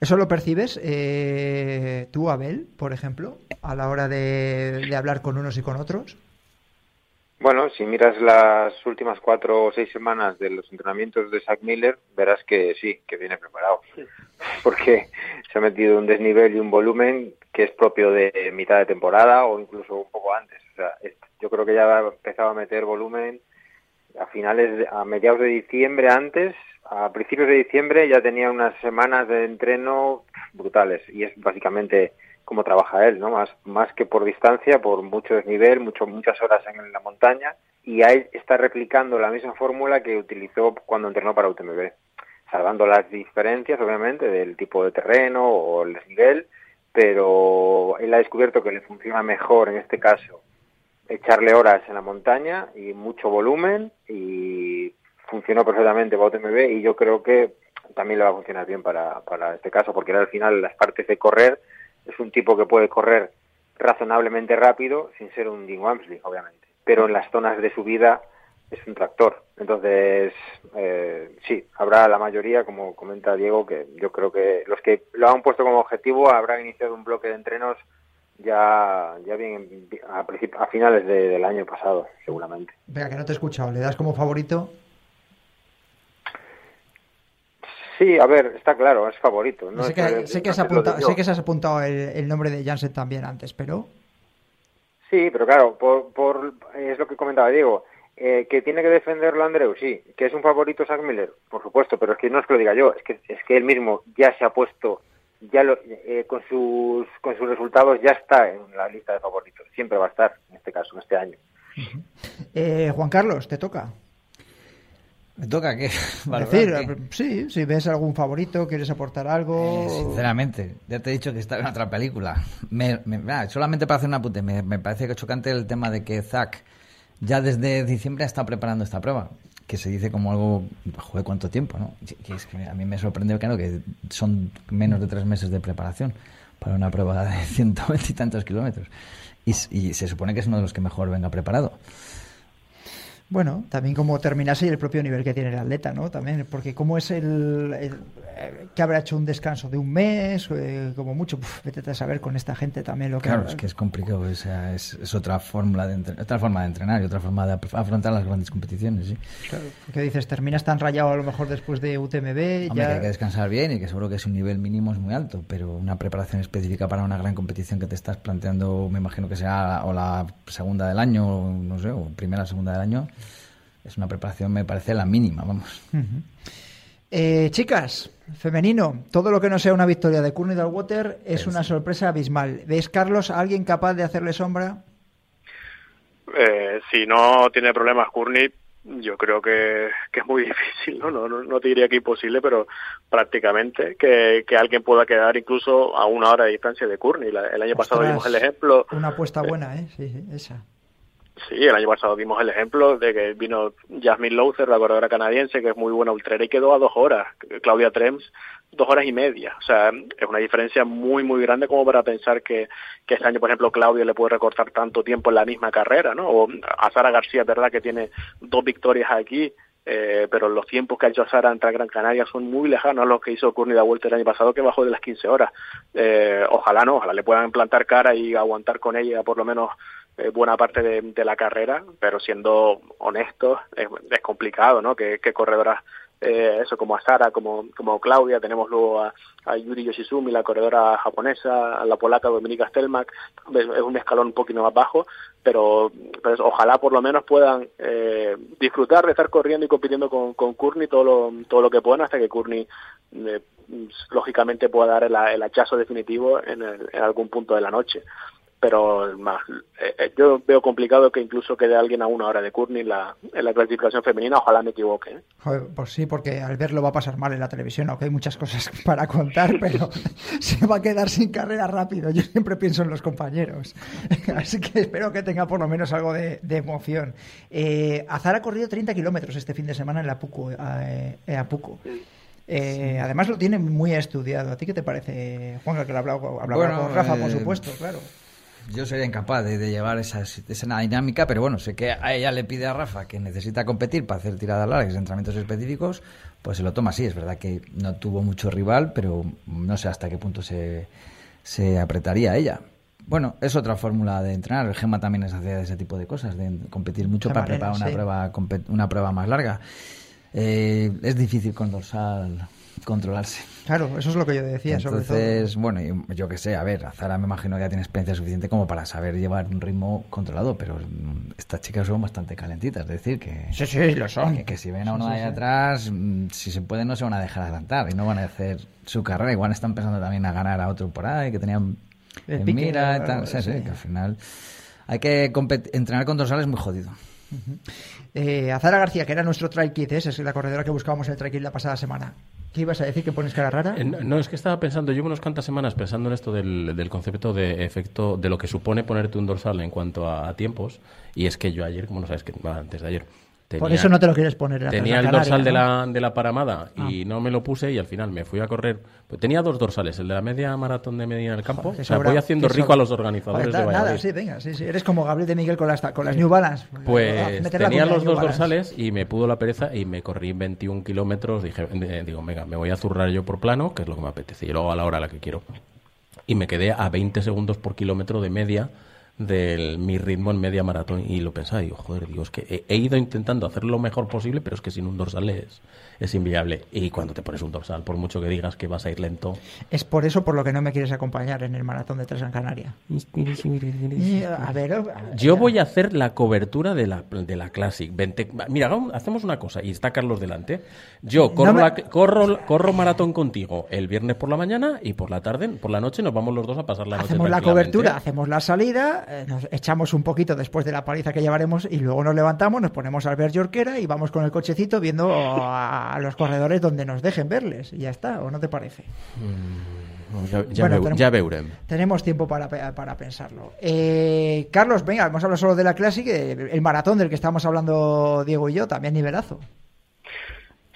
¿Eso lo percibes eh, tú, Abel, por ejemplo, a la hora de, de hablar con unos y con otros? Bueno, si miras las últimas cuatro o seis semanas de los entrenamientos de Zach Miller, verás que sí, que viene preparado. Porque se ha metido un desnivel y un volumen que es propio de mitad de temporada o incluso un poco antes. O sea, yo creo que ya ha empezado a meter volumen a finales, a mediados de diciembre antes, a principios de diciembre ya tenía unas semanas de entreno brutales y es básicamente como trabaja él, ¿no? Más, más que por distancia, por mucho desnivel, mucho, muchas horas en la montaña y ahí está replicando la misma fórmula que utilizó cuando entrenó para UTMB, salvando las diferencias, obviamente, del tipo de terreno o el desnivel, pero él ha descubierto que le funciona mejor en este caso echarle horas en la montaña y mucho volumen y funcionó perfectamente para UTMB y yo creo que también le va a funcionar bien para, para este caso porque al final las partes de correr es un tipo que puede correr razonablemente rápido sin ser un Dean Wamsley obviamente. Pero en las zonas de subida es un tractor entonces eh, sí habrá la mayoría como comenta Diego que yo creo que los que lo han puesto como objetivo habrán iniciado un bloque de entrenos ya ya bien a, a finales de- del año pasado seguramente Venga, que no te he escuchado. ¿Le das como favorito? sí a ver está claro es favorito no sé, que, el- sé, que has yo. sé que has apuntado el, el nombre de Jansen también antes, pero... sí pero claro por, por es lo que comentaba Diego eh, que tiene que defenderlo Andreu sí que es un favorito Zach Miller por supuesto pero es que no es que lo diga yo es que es que él mismo ya se ha puesto ya lo, eh, con sus con sus resultados ya está en la lista de favoritos siempre va a estar en este caso en este año Eh, Juan Carlos, te toca. ¿Me toca qué? Valorar Decir, qué. eh, sí, si ves algún favorito, quieres aportar algo... Sinceramente, ya te he dicho que está en otra película. Me- me- ah, solamente para hacer un apunte, me, me parece que chocante el tema de que Zack ya desde diciembre ha estado preparando esta prueba. Que se dice como algo, joder, ¿cuánto tiempo? ¿no? Que es que a mí me sorprende, claro, que son menos de tres meses de preparación para una prueba de 120 y tantos kilómetros. Y se supone que es uno de los que mejor venga preparado. Bueno, también como terminase y el propio nivel que tiene el atleta, ¿no? También, porque como es el, el- eh, que habrá hecho un descanso de un mes, eh, como mucho, Puf, vete a saber con esta gente también lo que Claro, es que es complicado, sea, es, es otra fórmula de entre- otra forma de entrenar y otra forma de afrontar las grandes competiciones, sí. Claro, porque dices, terminas tan rayado a lo mejor después de UTMB, Hombre, ya... que hay que descansar bien y que seguro que su nivel mínimo es muy alto, pero una preparación específica para una gran competición que te estás planteando, me imagino que será o la segunda del año, no sé, o primera o segunda del año, es una preparación, me parece, la mínima, vamos. Eh, chicas, femenino, todo lo que no sea una victoria de Courtney Water es una sorpresa abismal. ¿Ves, Carlos, a alguien capaz de hacerle sombra? Eh, si no tiene problemas Courtney, yo creo que, que es muy difícil, ¿no? No, no, no te diría que imposible, pero prácticamente que, que alguien pueda quedar incluso a una hora de distancia de Courtney. La- el año pasado vimos el ejemplo, Una apuesta buena, ¿eh? Sí, sí, esa. Sí, el año pasado vimos el ejemplo de que vino Jasmine Lowther, la corredora canadiense, que es muy buena ultrera y quedó a dos horas. Claudia Trems, dos horas y media. O sea, es una diferencia muy, muy grande como para pensar que, que este año, por ejemplo, Claudia le puede recortar tanto tiempo en la misma carrera, ¿no? O a Sara García, verdad que tiene dos victorias aquí, eh, pero los tiempos que ha hecho Sara en Gran Canaria son muy lejanos a los que hizo Courtney da Vuelta el año pasado, que bajó de las 15 horas. Eh, ojalá no, ojalá le puedan plantar cara y aguantar con ella por lo menos eh, buena parte de, la carrera, pero siendo honestos, es, complicado, ¿no? Que, corredoras, eh, eso como a Sara, como, como Claudia, tenemos luego a, a Yuri Yoshizumi, la corredora japonesa, a la polaca Dominika Stelmak, es, un escalón un poquito más bajo, pero ojalá por lo menos puedan eh, disfrutar de estar corriendo y compitiendo con, con todo lo, todo lo que puedan hasta que Courtney eh, lógicamente pueda dar el, el hachazo definitivo en, el- en algún punto de la noche pero más eh, eh, yo veo complicado que incluso quede alguien a una hora de Courtney en la, en la clasificación femenina ojalá me equivoque ¿eh? Joder, pues sí, porque al verlo va a pasar mal en la televisión, aunque hay muchas cosas para contar, pero se va a quedar sin carrera rápido. Yo siempre pienso en los compañeros. Así que espero que tenga por lo menos algo de, de emoción. Eh, Azar ha corrido 30 kilómetros este fin de semana en la Puco, eh, Apuco. Eh, Además lo tiene muy estudiado. ¿A ti qué te parece, Juan, que lo hablaba, hablaba Bueno, con Rafa, por supuesto, claro? Yo sería incapaz de, de llevar esa, esa dinámica, pero bueno, sé que a ella le pide a Rafa que necesita competir para hacer tiradas largas, entrenamientos específicos, pues se lo toma así. Es verdad que no tuvo mucho rival, pero no sé hasta qué punto se, se apretaría ella. Bueno, es otra fórmula de entrenar. El Gema también es hacer ese tipo de cosas, de competir mucho para preparar una, sí. prueba, una prueba más larga. Eh, es difícil con dorsal controlarse. Claro, eso es lo que yo decía, sobre todo. Entonces, bueno, yo, que sé, a ver, Zara me imagino que ya tiene experiencia suficiente como para saber llevar un ritmo controlado, pero mm, estas chicas son bastante calentitas, es decir, que... Sí, sí, lo son. Que, que si ven a uno sí, ahí sí. atrás, mm, si se puede no se van a dejar adelantar y no van a hacer su carrera. Igual están pensando también a ganar a otro por ahí, que tenían El en mira y tal. Sí, sí, sí. que al final hay que entrenar con dorsales muy jodido. Eh, Azara García, que era nuestro trail kit, ¿eh? es la corredora que buscábamos en el trail kit la pasada semana. ¿Qué ibas a decir? ¿Que pones cara rara? Eh, No, es que estaba pensando, llevo unas cuantas semanas pensando en esto del, del concepto de efecto, de lo que supone ponerte un dorsal en cuanto a, a tiempos, y es que yo ayer, como no sabes, que antes de ayer, Por eso no te lo quieres poner en Tenía el dorsal de, la, de la paramada y Ah. no me lo puse y al final me fui a correr. Pues tenía dos dorsales, el de la media maratón de Medina del Campo. Joder, o sea, sobra, voy haciendo rico sobra. a los organizadores Joder, de Valladolid. Nada, sí, venga, sí, sí. Eres como Gabriel de Miguel con las, con las New Balance. Pues tenía los dos dorsales y me pudo la pereza y me corrí 21 kilómetros. Dije, eh, digo, venga, me voy a zurrar yo por plano, que es lo que me apetece, y luego a la hora a la que quiero. Y me quedé a 20 segundos por kilómetro de media de mi ritmo en media maratón y lo pensaba y digo, joder, digo, es que he, he ido intentando hacer lo mejor posible, pero es que sin un dorsal es, es inviable. Y cuando te pones un dorsal, por mucho que digas que vas a ir lento, Es por eso por lo que no me quieres acompañar en el maratón de Tres en Canaria. A ver, a ver, Yo voy a hacer la cobertura de la, de la Classic. Vente- mira, hacemos una cosa, y está Carlos delante. Yo corro, No me- la- corro, corro maratón contigo el viernes por la mañana y por la tarde, por la noche, nos vamos los dos a pasar la noche. hacemos la cobertura, hacemos la salida, eh, nos echamos un poquito después de la paliza que llevaremos y luego nos levantamos, nos ponemos al ver Yorquera y vamos con el cochecito viendo a, a los corredores donde nos dejen verles. Y ya está, ¿o no te parece? Mm, Ya, ya, Bueno, tenemos- ya veurem. Tenemos tiempo para, para pensarlo. Eh, Carlos, venga, hemos hablado solo de la Classic, eh, el maratón del que estábamos hablando Diego y yo, también nivelazo.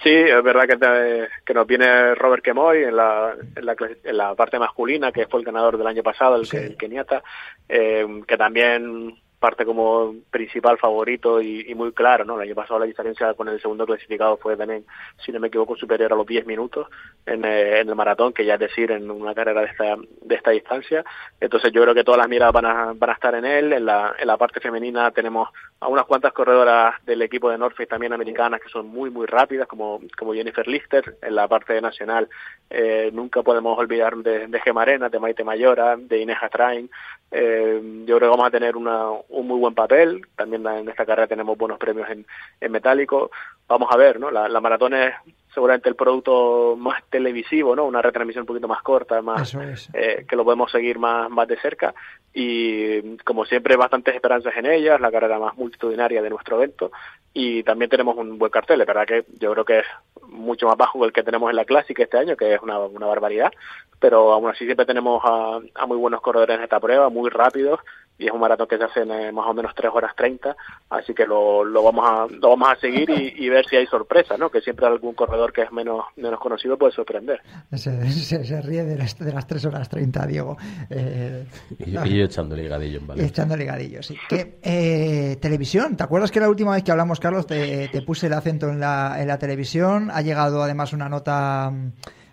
Sí, es verdad que, te- que nos viene Robert Kemoy en la, en, la, clas- en la parte masculina, que fue el ganador del año pasado, el, que- el keniata, eh, que también parte como principal favorito y, muy claro, ¿no? El año pasado la diferencia con el segundo clasificado fue también, si no me equivoco, superior a los 10 minutos en, eh, en el maratón, que ya es decir, en una carrera de esta, de esta distancia. Entonces yo creo que todas las miradas van a, van a estar en él. En la, en la parte femenina tenemos a unas cuantas corredoras del equipo de Norfolk también americanas que son muy, muy rápidas, como, como Jennifer Lister. En la parte nacional eh, nunca podemos olvidar de, de Gemarena, de Maite Mayora, de Inés Train. Eh, yo creo que vamos a tener una, un muy buen papel. También en esta carrera tenemos buenos premios en, en metálico. Vamos a ver, ¿no? La, la maratón es seguramente el producto más televisivo, ¿no? Una retransmisión un poquito más corta, más eh, que lo podemos seguir más, más de cerca y como siempre bastantes esperanzas en ella, es la carrera más multitudinaria de nuestro evento y también tenemos un buen cartel, es verdad que yo creo que es mucho más bajo que el que tenemos en la clásica este año, que es una, una barbaridad, pero aún así siempre tenemos a, a muy buenos corredores en esta prueba, muy rápidos y es un maratón que se hace en eh, más o menos 3 horas 30, así que lo, lo, vamos, a, lo vamos a seguir y, ver si hay sorpresa, ¿no? que siempre algún corredor que es menos, menos conocido puede sorprender. Se, se, ríe de las, de las 3 horas 30, Diego. Eh, y, yo echando ligadillo en Valencia. echando ligadillo, sí. Que, eh, televisión, ¿te acuerdas que la última vez que hablamos, Carlos, te, te puse el acento en la, en la televisión? Ha llegado además una nota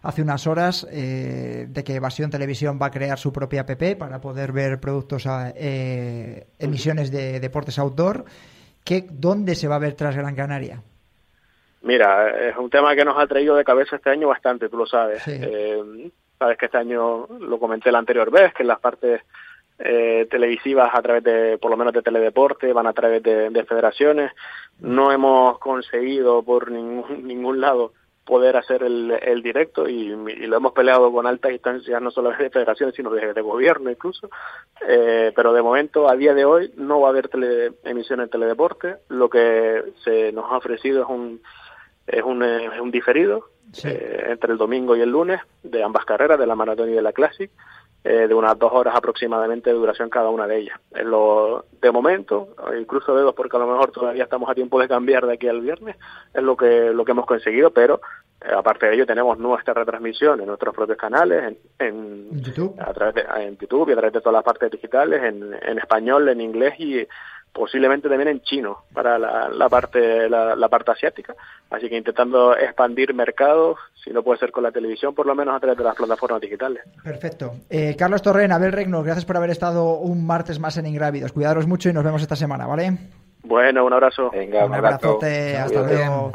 hace unas horas eh, de que Evasión Televisión va a crear su propia app para poder ver productos, a, eh, emisiones de deportes outdoor. ¿Qué, ¿Dónde se va a ver tras Gran Canaria? Mira, es un tema que nos ha traído de cabeza este año bastante, tú lo sabes. Eh, sabes que este año lo comenté la anterior vez, que en las partes eh, televisivas a través de, por lo menos de teledeporte, van a través de, de federaciones. No hemos conseguido por ningún, ningún lado poder hacer el, el directo y, lo hemos peleado con altas instancias, no solo de federaciones, sino de, gobierno incluso. Eh, pero de momento, a día de hoy, no va a haber tele, emisión en teledeporte. Lo que se nos ha ofrecido es un, es un, es un diferido eh, entre el domingo y el lunes de ambas carreras, de la maratón y de la Classic. Eh, de unas dos horas aproximadamente de duración cada una de ellas. En lo, de momento, incluso dedos porque a lo mejor todavía estamos a tiempo de cambiar de aquí al viernes, es lo que, lo que hemos conseguido, pero eh, aparte de ello tenemos nuestra retransmisión en nuestros propios canales, en, YouTube? A través de, en YouTube y a través de todas las partes digitales, en, en español, en inglés y posiblemente también en chino para la, la parte la, la, parte asiática. Así que intentando expandir mercados si no puede ser con la televisión por lo menos a través de las plataformas digitales. Perfecto. Eh, Carlos Torren Abel Regno gracias por haber estado un martes más en Ingrávidos. Cuidaros mucho y nos vemos esta semana vale bueno un abrazo. Venga, un, abrazote hasta luego.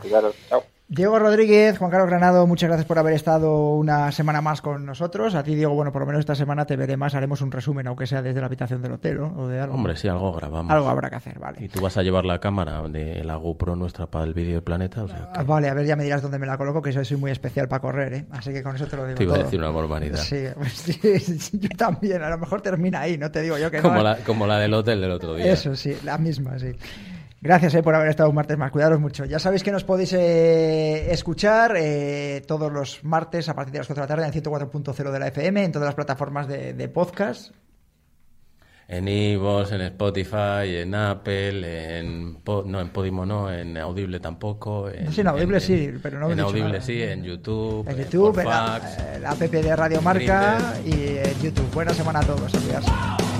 Chao. Diego Rodríguez, Juan Carlos Granado, muchas gracias por haber estado una semana más con nosotros. A ti, Diego, bueno, por lo menos esta semana te veré más. Haremos un resumen, aunque sea desde la habitación del hotel ¿no? o de algo. Hombre, sí, algo grabamos. Algo habrá que hacer, vale. Y tú vas a llevar la cámara de la GoPro nuestra para el vídeo del planeta. O sea Vale, a ver, ya me dirás dónde me la coloco, que soy muy especial para correr, ¿eh? Así que con eso te lo digo. Te iba a decir una barbaridad. Sí, pues sí, yo también. A lo mejor termina ahí, no te digo yo que como no. La, como la del hotel del otro día. Eso sí, la misma, sí. Gracias eh, por haber estado un martes más. Cuidaros mucho. Ya sabéis que nos podéis eh, escuchar eh, todos los martes a partir de las 4 de la tarde en 104.0 de la FM, en todas las plataformas de, de podcast. En Ivos, en Spotify, en Apple, en no en Podimo no, en Audible tampoco. En, sí, en Audible sí, pero no En Audible sí, en YouTube. En YouTube, en, la, app de Radio Marca y en YouTube. Buena semana a todos. A